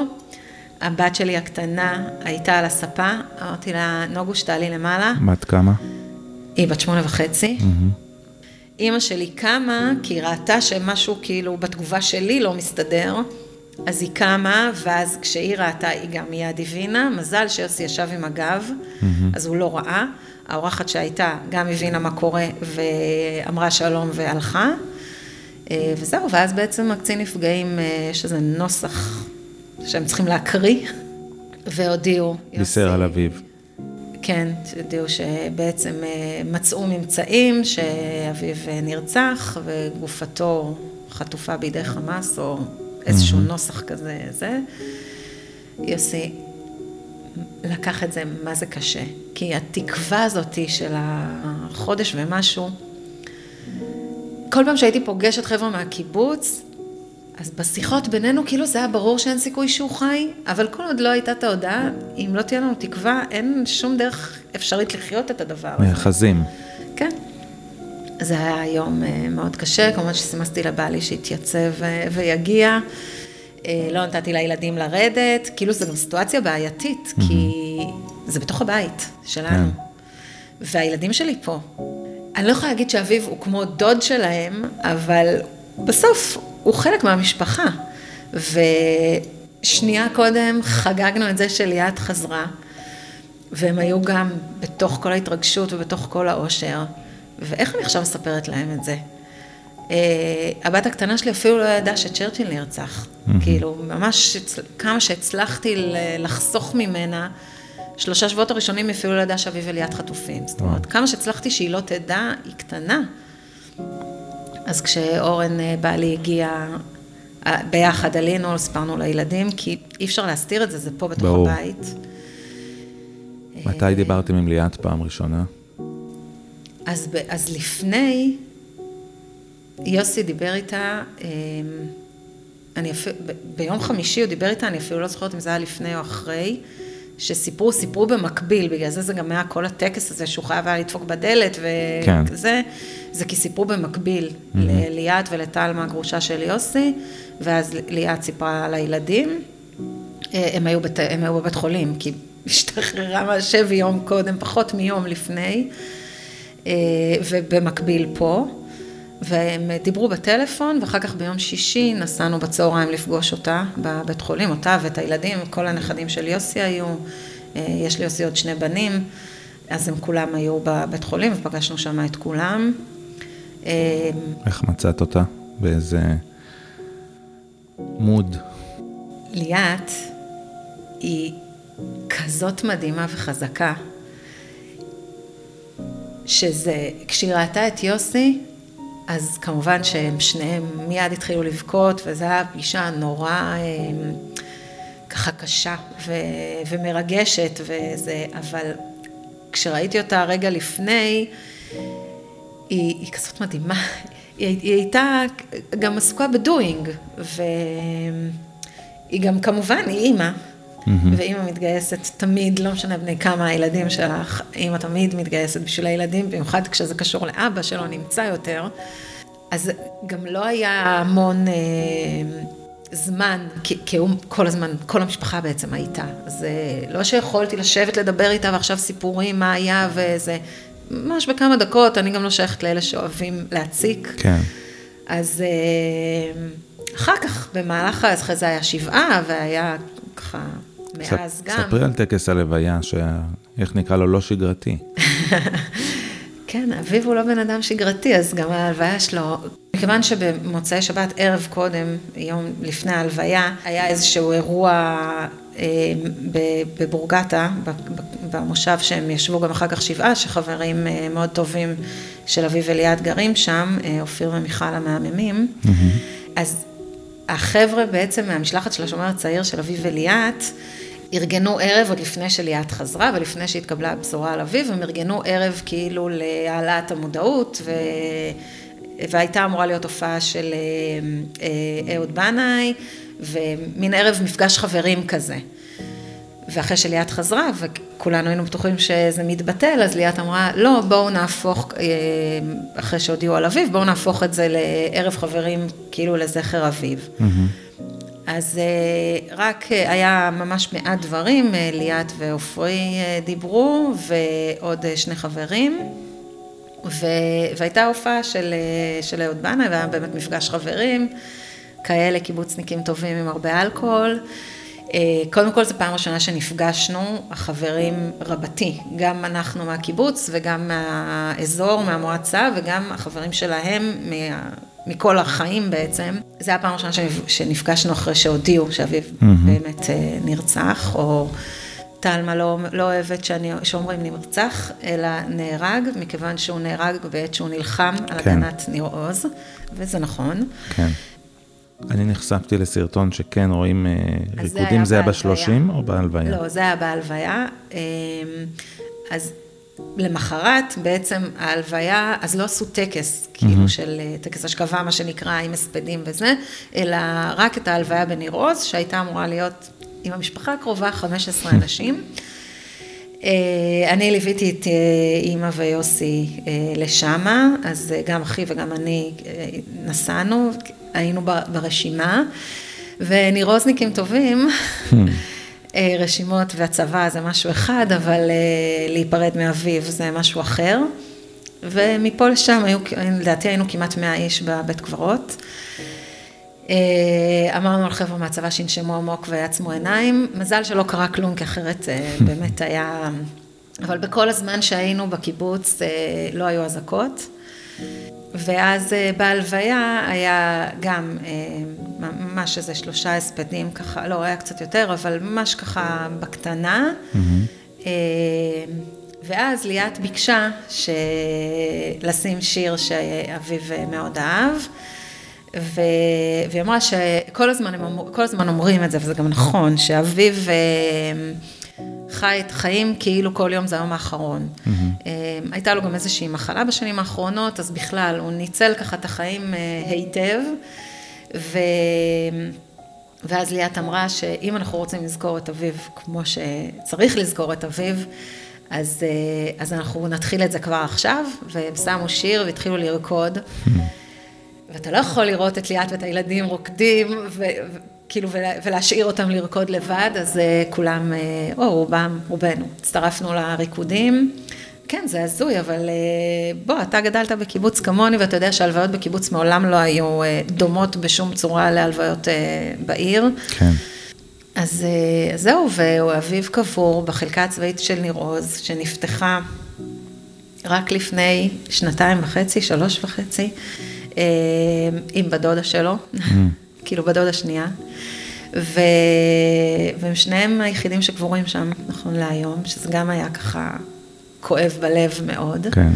הבת שלי הקטנה הייתה על הספה, אמרתי לה, נוגוש תעלי למעלה. בת כמה? היא בת שמונה וחצי. Mm-hmm. אימא שלי קמה, כי היא ראתה שמשהו כאילו בתגובה שלי לא מסתדר, אז היא קמה, ואז כשהיא ראתה, היא גם מיד הבינה, מזל שיוסי ישב עם הגב, mm-hmm. אז הוא לא ראה. האורחת שהייתה גם הבינה מה קורה ואמרה שלום והלכה. אה, וזהו, ואז בעצם הקצין נפגעים, אה, יש איזה נוסח שהם צריכים להקריא, והודיעו. בישר על אביו. כן, הודיעו שבעצם מצאו ממצאים שאביו נרצח וגופתו חטופה בידי חמאס או איזשהו. נוסח כזה, זה. יוסי לקח את זה, מה זה קשה. כי התקווה הזאת של החודש ומשהו, כל פעם שהייתי פוגשת חבר'ה מהקיבוץ, אז בשיחות בינינו, כאילו זה היה ברור שאין סיכוי שהוא חי, אבל כל עוד לא הייתה את ההודעה, אם לא תהיה לנו תקווה, אין שום דרך אפשרית לחיות את הדבר הזה. נאחזים. כן. זה היה יום אה, מאוד קשה, כמובן שסימסתי לבעלי שיתייצב אה, ויגיע. אה, לא נתתי לילדים לרדת, כאילו זו גם סיטואציה בעייתית, mm-hmm. כי זה בתוך הבית שלנו. כן. והילדים שלי פה. אני לא יכולה להגיד שאביו הוא כמו דוד שלהם, אבל בסוף הוא חלק מהמשפחה. ושנייה קודם חגגנו את זה שליאת חזרה, והם היו גם בתוך כל ההתרגשות ובתוך כל האושר. ואיך אני עכשיו מספרת להם את זה? Uh, הבת הקטנה שלי אפילו לא ידעה שצ'רצ'יל נרצח. Mm-hmm. כאילו, ממש כמה שהצלחתי לחסוך ממנה, שלושה שבועות הראשונים אפילו לא ידעה שאביב וליאת חטופים. זאת אומרת, כמה שהצלחתי שהיא לא תדע, היא קטנה. אז כשאורן uh, בעלי הגיע, uh, ביחד עלינו, סיפרנו לילדים, כי אי אפשר להסתיר את זה, זה פה בתוך ברור. הבית. מתי דיברתם עם ליאת פעם ראשונה? אז, אז לפני, יוסי דיבר איתה, אמ, אני אפילו, ביום חמישי הוא דיבר איתה, אני אפילו לא זוכרת אם זה היה לפני או אחרי, שסיפרו, סיפרו במקביל, בגלל זה זה גם היה כל הטקס הזה שהוא חייב היה לדפוק בדלת וכזה, כן. זה כי סיפרו במקביל mm-hmm. לליאת ולטלמה, הגרושה של יוסי, ואז ליאת סיפרה על הילדים. אה, הם היו, בת, הם היו בבית חולים, כי [laughs] השתחררה מהשבי יום קודם, פחות מיום לפני. אה, ובמקביל פה, והם דיברו בטלפון, ואחר כך ביום שישי נסענו בצהריים לפגוש אותה בבית חולים, אותה ואת הילדים, כל הנכדים של יוסי היו, אה, יש לי יוסי עוד שני בנים, אז הם כולם היו בבית חולים, ופגשנו שם את כולם. אה, איך מצאת אותה? באיזה מוד? ליאת היא כזאת מדהימה וחזקה. שזה, כשהיא ראתה את יוסי, אז כמובן שהם שניהם מיד התחילו לבכות, וזו הייתה פגישה נורא אמ, ככה קשה ו, ומרגשת, וזה, אבל כשראיתי אותה רגע לפני, היא, היא כזאת מדהימה, היא, היא הייתה גם עסוקה בדואינג, והיא גם כמובן, היא אימא, Mm-hmm. ואימא מתגייסת תמיד, לא משנה בני כמה הילדים שלך, אימא תמיד מתגייסת בשביל הילדים, במיוחד כשזה קשור לאבא שלא נמצא יותר. אז גם לא היה המון אה, זמן, כי, כי הוא כל הזמן, כל המשפחה בעצם הייתה. אז אה, לא שיכולתי לשבת לדבר איתה ועכשיו סיפורים, מה היה וזה, ממש בכמה דקות, אני גם לא שייכת לאלה שאוהבים להציק. כן. אז אה, אחר כך, במהלך, אחרי זה היה שבעה, והיה ככה מאז גם. ספרי על טקס הלוויה, איך נקרא לו לא שגרתי. [laughs] כן, אביב הוא לא בן אדם שגרתי, אז גם ההלוויה שלו, מכיוון שבמוצאי שבת, ערב קודם, יום לפני ההלוויה, היה איזשהו אירוע אה, בבורגטה, במושב שהם ישבו גם אחר כך שבעה, שחברים אה, מאוד טובים של אביב וליאת גרים שם, אה, אופיר ומיכל המהממים. Mm-hmm. אז החבר'ה בעצם מהמשלחת של השומר הצעיר של אביב וליאת, ארגנו ערב עוד לפני שליאת חזרה ולפני שהתקבלה הבשורה על אביב, הם ארגנו ערב כאילו להעלאת המודעות, ו... והייתה אמורה להיות הופעה של אה, אה, אהוד בנאי, ומין ערב מפגש חברים כזה. ואחרי שליאת חזרה, וכולנו היינו בטוחים שזה מתבטל, אז ליאת אמרה, לא, בואו נהפוך, אה, אחרי שהודיעו על אביב, בואו נהפוך את זה לערב חברים, כאילו לזכר אביב. Mm-hmm. אז אה, רק אה, היה ממש מעט דברים, ליאת ועופרי דיברו, ועוד שני חברים. ו... והייתה הופעה של, של אהוד בנאי, והיה באמת מפגש חברים, כאלה קיבוצניקים טובים עם הרבה אלכוהול. אה, קודם כל זו פעם ראשונה שנפגשנו, החברים רבתי, גם אנחנו מהקיבוץ וגם מהאזור, מהמועצה, וגם החברים שלהם מה, מכל החיים בעצם. זו הייתה פעם ראשונה שנפגשנו אחרי שהודיעו שאביו mm-hmm. באמת אה, נרצח, או טלמה לא, לא אוהבת שאני, שאומרים נרצח, אלא נהרג, מכיוון שהוא נהרג בעת שהוא נלחם על כן. הגנת ניר עוז, וזה נכון. כן. אני נחשפתי לסרטון שכן רואים אה, זה ריקודים, היה זה היה. בשלושים או בהלוויה? לא, זה היה בהלוויה. אמ, אז למחרת בעצם ההלוויה, אז לא עשו טקס, כאילו של אה, טקס השכבה, מה שנקרא, עם הספדים וזה, אלא רק את ההלוויה בניר עוז, שהייתה אמורה להיות עם המשפחה הקרובה, 15 אנשים. אה, אני ליוויתי את אה, אימא ויוסי לשמה, אז גם אחי וגם אני נסענו, היינו ברשימה, וניר עוזניקים טובים, אה, רשימות והצבא זה משהו אחד, אבל אה, להיפרד מאביו זה משהו אחר. ומפה לשם היו, לדעתי היינו כמעט 100 איש בבית קברות. אה, אמרנו לחבר'ה מהצבא שינשמו עמוק ויעצמו עיניים. מזל שלא קרה כלום, כי אחרת אה, [laughs] באמת היה... אבל בכל הזמן שהיינו בקיבוץ אה, לא היו אזעקות. ואז אה, בהלוויה היה גם אה, ממש איזה שלושה הספדים ככה, לא, היה קצת יותר, אבל ממש ככה בקטנה. אה, ואז ליאת ביקשה ש... לשים שיר שאביו מאוד אהב. ו... והיא אמרה שכל הזמן, הם. כל הזמן אומרים את זה, וזה גם נכון, שאביו חי את החיים כאילו כל יום זה היום האחרון. Mm-hmm. הייתה לו גם איזושהי מחלה בשנים האחרונות, אז בכלל, הוא ניצל ככה את החיים אה, היטב, ו... ואז ליאת אמרה שאם אנחנו רוצים לזכור את אביו כמו שצריך לזכור את אביו, אז, אז אנחנו נתחיל את זה כבר עכשיו, והם שמו שיר והתחילו לרקוד. ואתה לא יכול לראות את ליאת ואת הילדים רוקדים, וכאילו, ולהשאיר אותם לרקוד לבד, אז כולם, או רובם, רובנו, הצטרפנו לריקודים. כן, זה הזוי, אבל בוא, אתה גדלת בקיבוץ כמוני, ואתה יודע שהלוויות בקיבוץ מעולם לא היו דומות בשום צורה להלוויות בעיר. כן. אז זהו, ואביו קבור בחלקה הצבאית של ניר עוז, שנפתחה רק לפני שנתיים וחצי, שלוש וחצי. עם בדודה שלו, כאילו בדודה שנייה. ו... והם שניהם היחידים שקבורים שם, נכון להיום, שזה גם היה ככה כואב בלב מאוד. כן.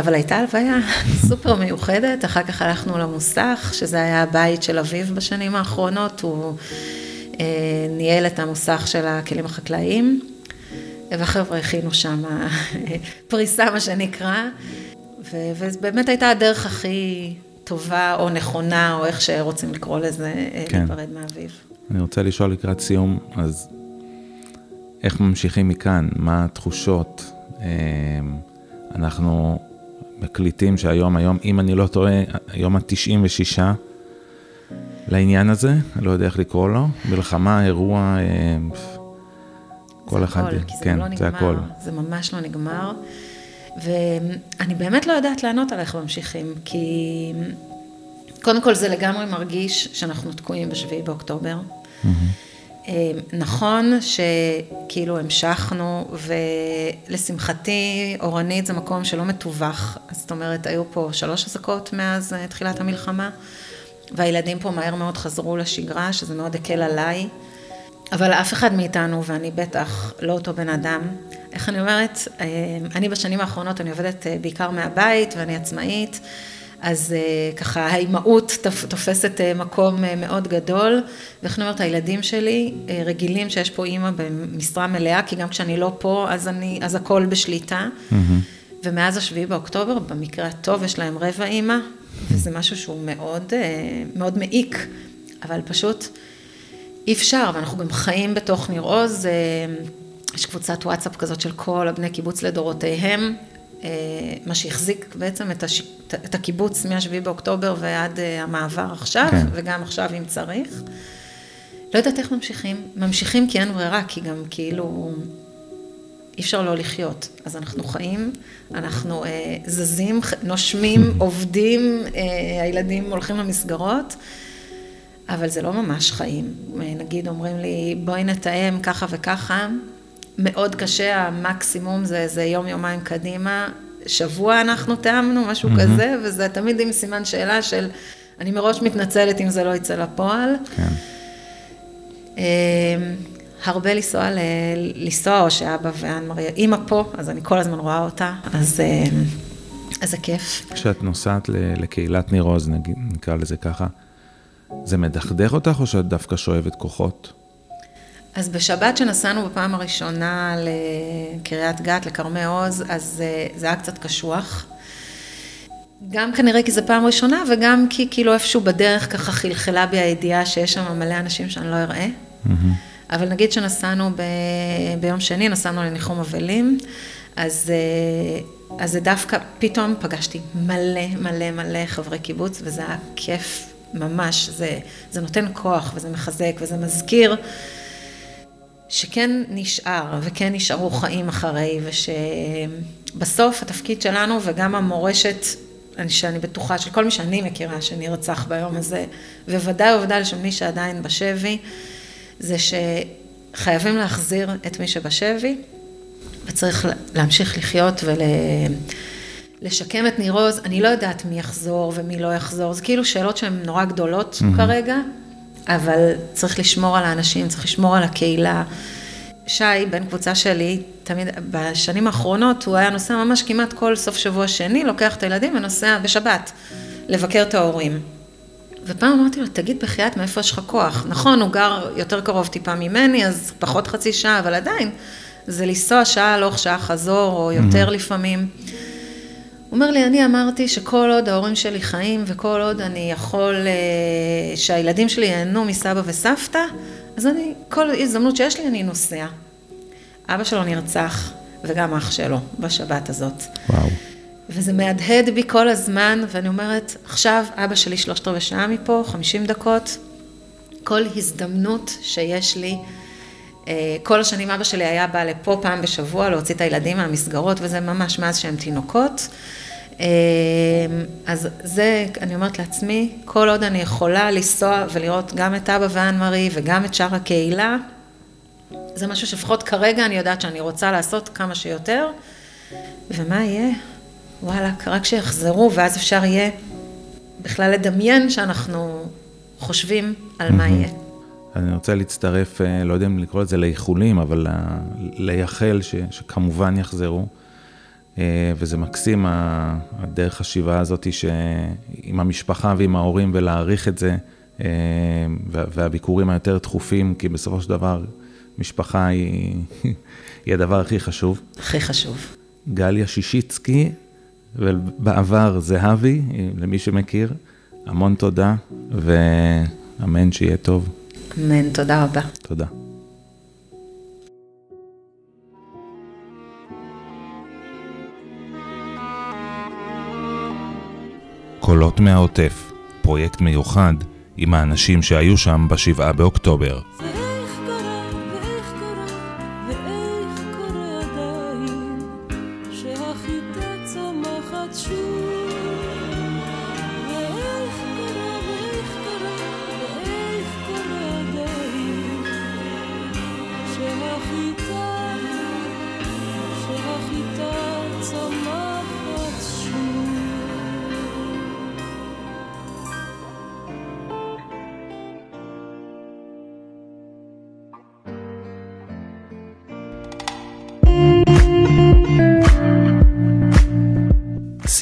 אבל הייתה הלוויה [laughs] סופר מיוחדת, אחר כך הלכנו למוסך, שזה היה הבית של אביו בשנים האחרונות, הוא ניהל את המוסך של הכלים החקלאיים, והחבר'ה הכינו שם [laughs] פריסה, מה שנקרא. ובאמת הייתה הדרך הכי טובה או נכונה, או איך שרוצים לקרוא לזה, כן. להיפרד מאביו. אני רוצה לשאול לקראת סיום, אז איך ממשיכים מכאן? מה התחושות? אנחנו מקליטים שהיום, היום, אם אני לא טועה, היום ה-96 לעניין הזה, אני לא יודע איך לקרוא לו, מלחמה, אירוע, כל זה אחד, הכל, כן, לא זה הכל. זה ממש לא נגמר. ואני באמת לא יודעת לענות על איך ממשיכים, כי קודם כל זה לגמרי מרגיש שאנחנו תקועים בשביעי באוקטובר. Mm-hmm. נכון שכאילו המשכנו, ולשמחתי אורנית זה מקום שלא מתווך, אז זאת אומרת היו פה שלוש אזעקות מאז אה, תחילת המלחמה, והילדים פה מהר מאוד חזרו לשגרה, שזה מאוד הקל עליי. אבל אף אחד מאיתנו, ואני בטח לא אותו בן אדם, איך אני אומרת, אני בשנים האחרונות, אני עובדת בעיקר מהבית ואני עצמאית, אז ככה האימהות תופסת מקום מאוד גדול, ואיך אני אומרת, הילדים שלי רגילים שיש פה אימא במשרה מלאה, כי גם כשאני לא פה, אז, אני, אז הכל בשליטה. Mm-hmm. ומאז השביעי באוקטובר, במקרה הטוב, יש להם רבע אימא, וזה משהו שהוא מאוד, מאוד מעיק, אבל פשוט... אי אפשר, ואנחנו גם חיים בתוך ניר עוז, יש קבוצת וואטסאפ כזאת של כל הבני קיבוץ לדורותיהם, מה שהחזיק בעצם את, הש... את הקיבוץ מ-7 באוקטובר ועד המעבר עכשיו, כן. וגם עכשיו אם צריך. לא יודעת איך ממשיכים, ממשיכים כי אין ברירה, כי גם כאילו אי אפשר לא לחיות. אז אנחנו חיים, אנחנו אה, זזים, נושמים, [laughs] עובדים, אה, הילדים הולכים למסגרות. אבל זה לא ממש חיים. נגיד אומרים לי, בואי נתאם ככה וככה, מאוד קשה, המקסימום זה איזה יום, יומיים קדימה, שבוע אנחנו תאמנו, משהו mm-hmm. כזה, וזה תמיד עם סימן שאלה של, אני מראש מתנצלת אם זה לא יצא לפועל. כן. הרבה לנסוע, ל... לנסוע, או שאבא ואן מריה, אימא פה, אז אני כל הזמן רואה אותה, אז, אה, אז זה כיף. כשאת נוסעת לקהילת ניר עוז, נקרא לזה ככה, זה מדכדך אותך או שאת דווקא שואבת כוחות? אז בשבת שנסענו בפעם הראשונה לקריית גת, לכרמי עוז, אז אה, זה היה קצת קשוח. גם כנראה כי זו פעם ראשונה, וגם כי כאילו איפשהו בדרך ככה חלחלה בי הידיעה שיש שם מלא אנשים שאני לא אראה. Mm-hmm. אבל נגיד שנסענו ב... ביום שני, נסענו לניחום אבלים, אז, אה, אז זה דווקא, פתאום פגשתי מלא מלא מלא חברי קיבוץ, וזה היה כיף ממש, זה, זה נותן כוח וזה מחזק וזה מזכיר. שכן נשאר וכן נשארו חיים אחרי ושבסוף התפקיד שלנו וגם המורשת שאני בטוחה של כל מי שאני מכירה שנרצח ביום הזה וודאי וודאי של מי שעדיין בשבי זה שחייבים להחזיר את מי שבשבי וצריך להמשיך לחיות ולשקם את ניר עוז. אני לא יודעת מי יחזור ומי לא יחזור, זה כאילו שאלות שהן נורא גדולות mm-hmm. כרגע, אבל צריך לשמור על האנשים, צריך לשמור על הקהילה. שי, בן קבוצה שלי, תמיד, בשנים האחרונות הוא היה נוסע ממש כמעט כל סוף שבוע שני, לוקח את הילדים ונוסע בשבת, לבקר את ההורים. ופעם אמרתי לו, תגיד בחייאת, מאיפה יש לך כוח? נכון, הוא גר יותר קרוב טיפה ממני, אז פחות חצי שעה, אבל עדיין, זה לנסוע שעה הלוך, שעה חזור, או יותר mm-hmm. לפעמים. הוא אומר לי, אני אמרתי שכל עוד ההורים שלי חיים, וכל עוד אני יכול, אה, שהילדים שלי ייהנו מסבא וסבתא, אז אני, כל הזדמנות שיש לי, אני נוסע. אבא שלו נרצח, וגם אח שלו, בשבת הזאת. וואו. וזה מהדהד בי כל הזמן, ואני אומרת, עכשיו אבא שלי שלושת רבעי שעה מפה, חמישים דקות, כל הזדמנות שיש לי, אה, כל השנים אבא שלי היה בא לפה פעם בשבוע להוציא את הילדים מהמסגרות, וזה ממש מאז שהם תינוקות. אה, אז זה, אני אומרת לעצמי, כל עוד אני יכולה לנסוע ולראות גם את אבא ואן מארי וגם את שאר הקהילה, זה משהו שלפחות כרגע אני יודעת שאני רוצה לעשות כמה שיותר, ומה יהיה? וואלה, רק שיחזרו, ואז אפשר יהיה בכלל לדמיין שאנחנו חושבים על מה יהיה. אני רוצה להצטרף, אה, לא יודע אם לקרוא לזה לאיחולים, אבל לייחל ש, שכמובן יחזרו. אה, וזה מקסים, הדרך השיבה הזאת, שעם המשפחה ועם ההורים, ולהעריך את זה, אה, והביקורים היותר תכופים, כי בסופו של דבר, משפחה היא, היא הדבר הכי חשוב. הכי חשוב. גליה שישיצקי, ובעבר זהבי, למי שמכיר, המון תודה, ואמן שיהיה טוב. אמן, תודה רבה. תודה. קולות מהעוטף, פרויקט מיוחד עם האנשים שהיו שם בשבעה באוקטובר.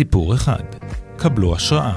סיפור אחד. קבלו השראה.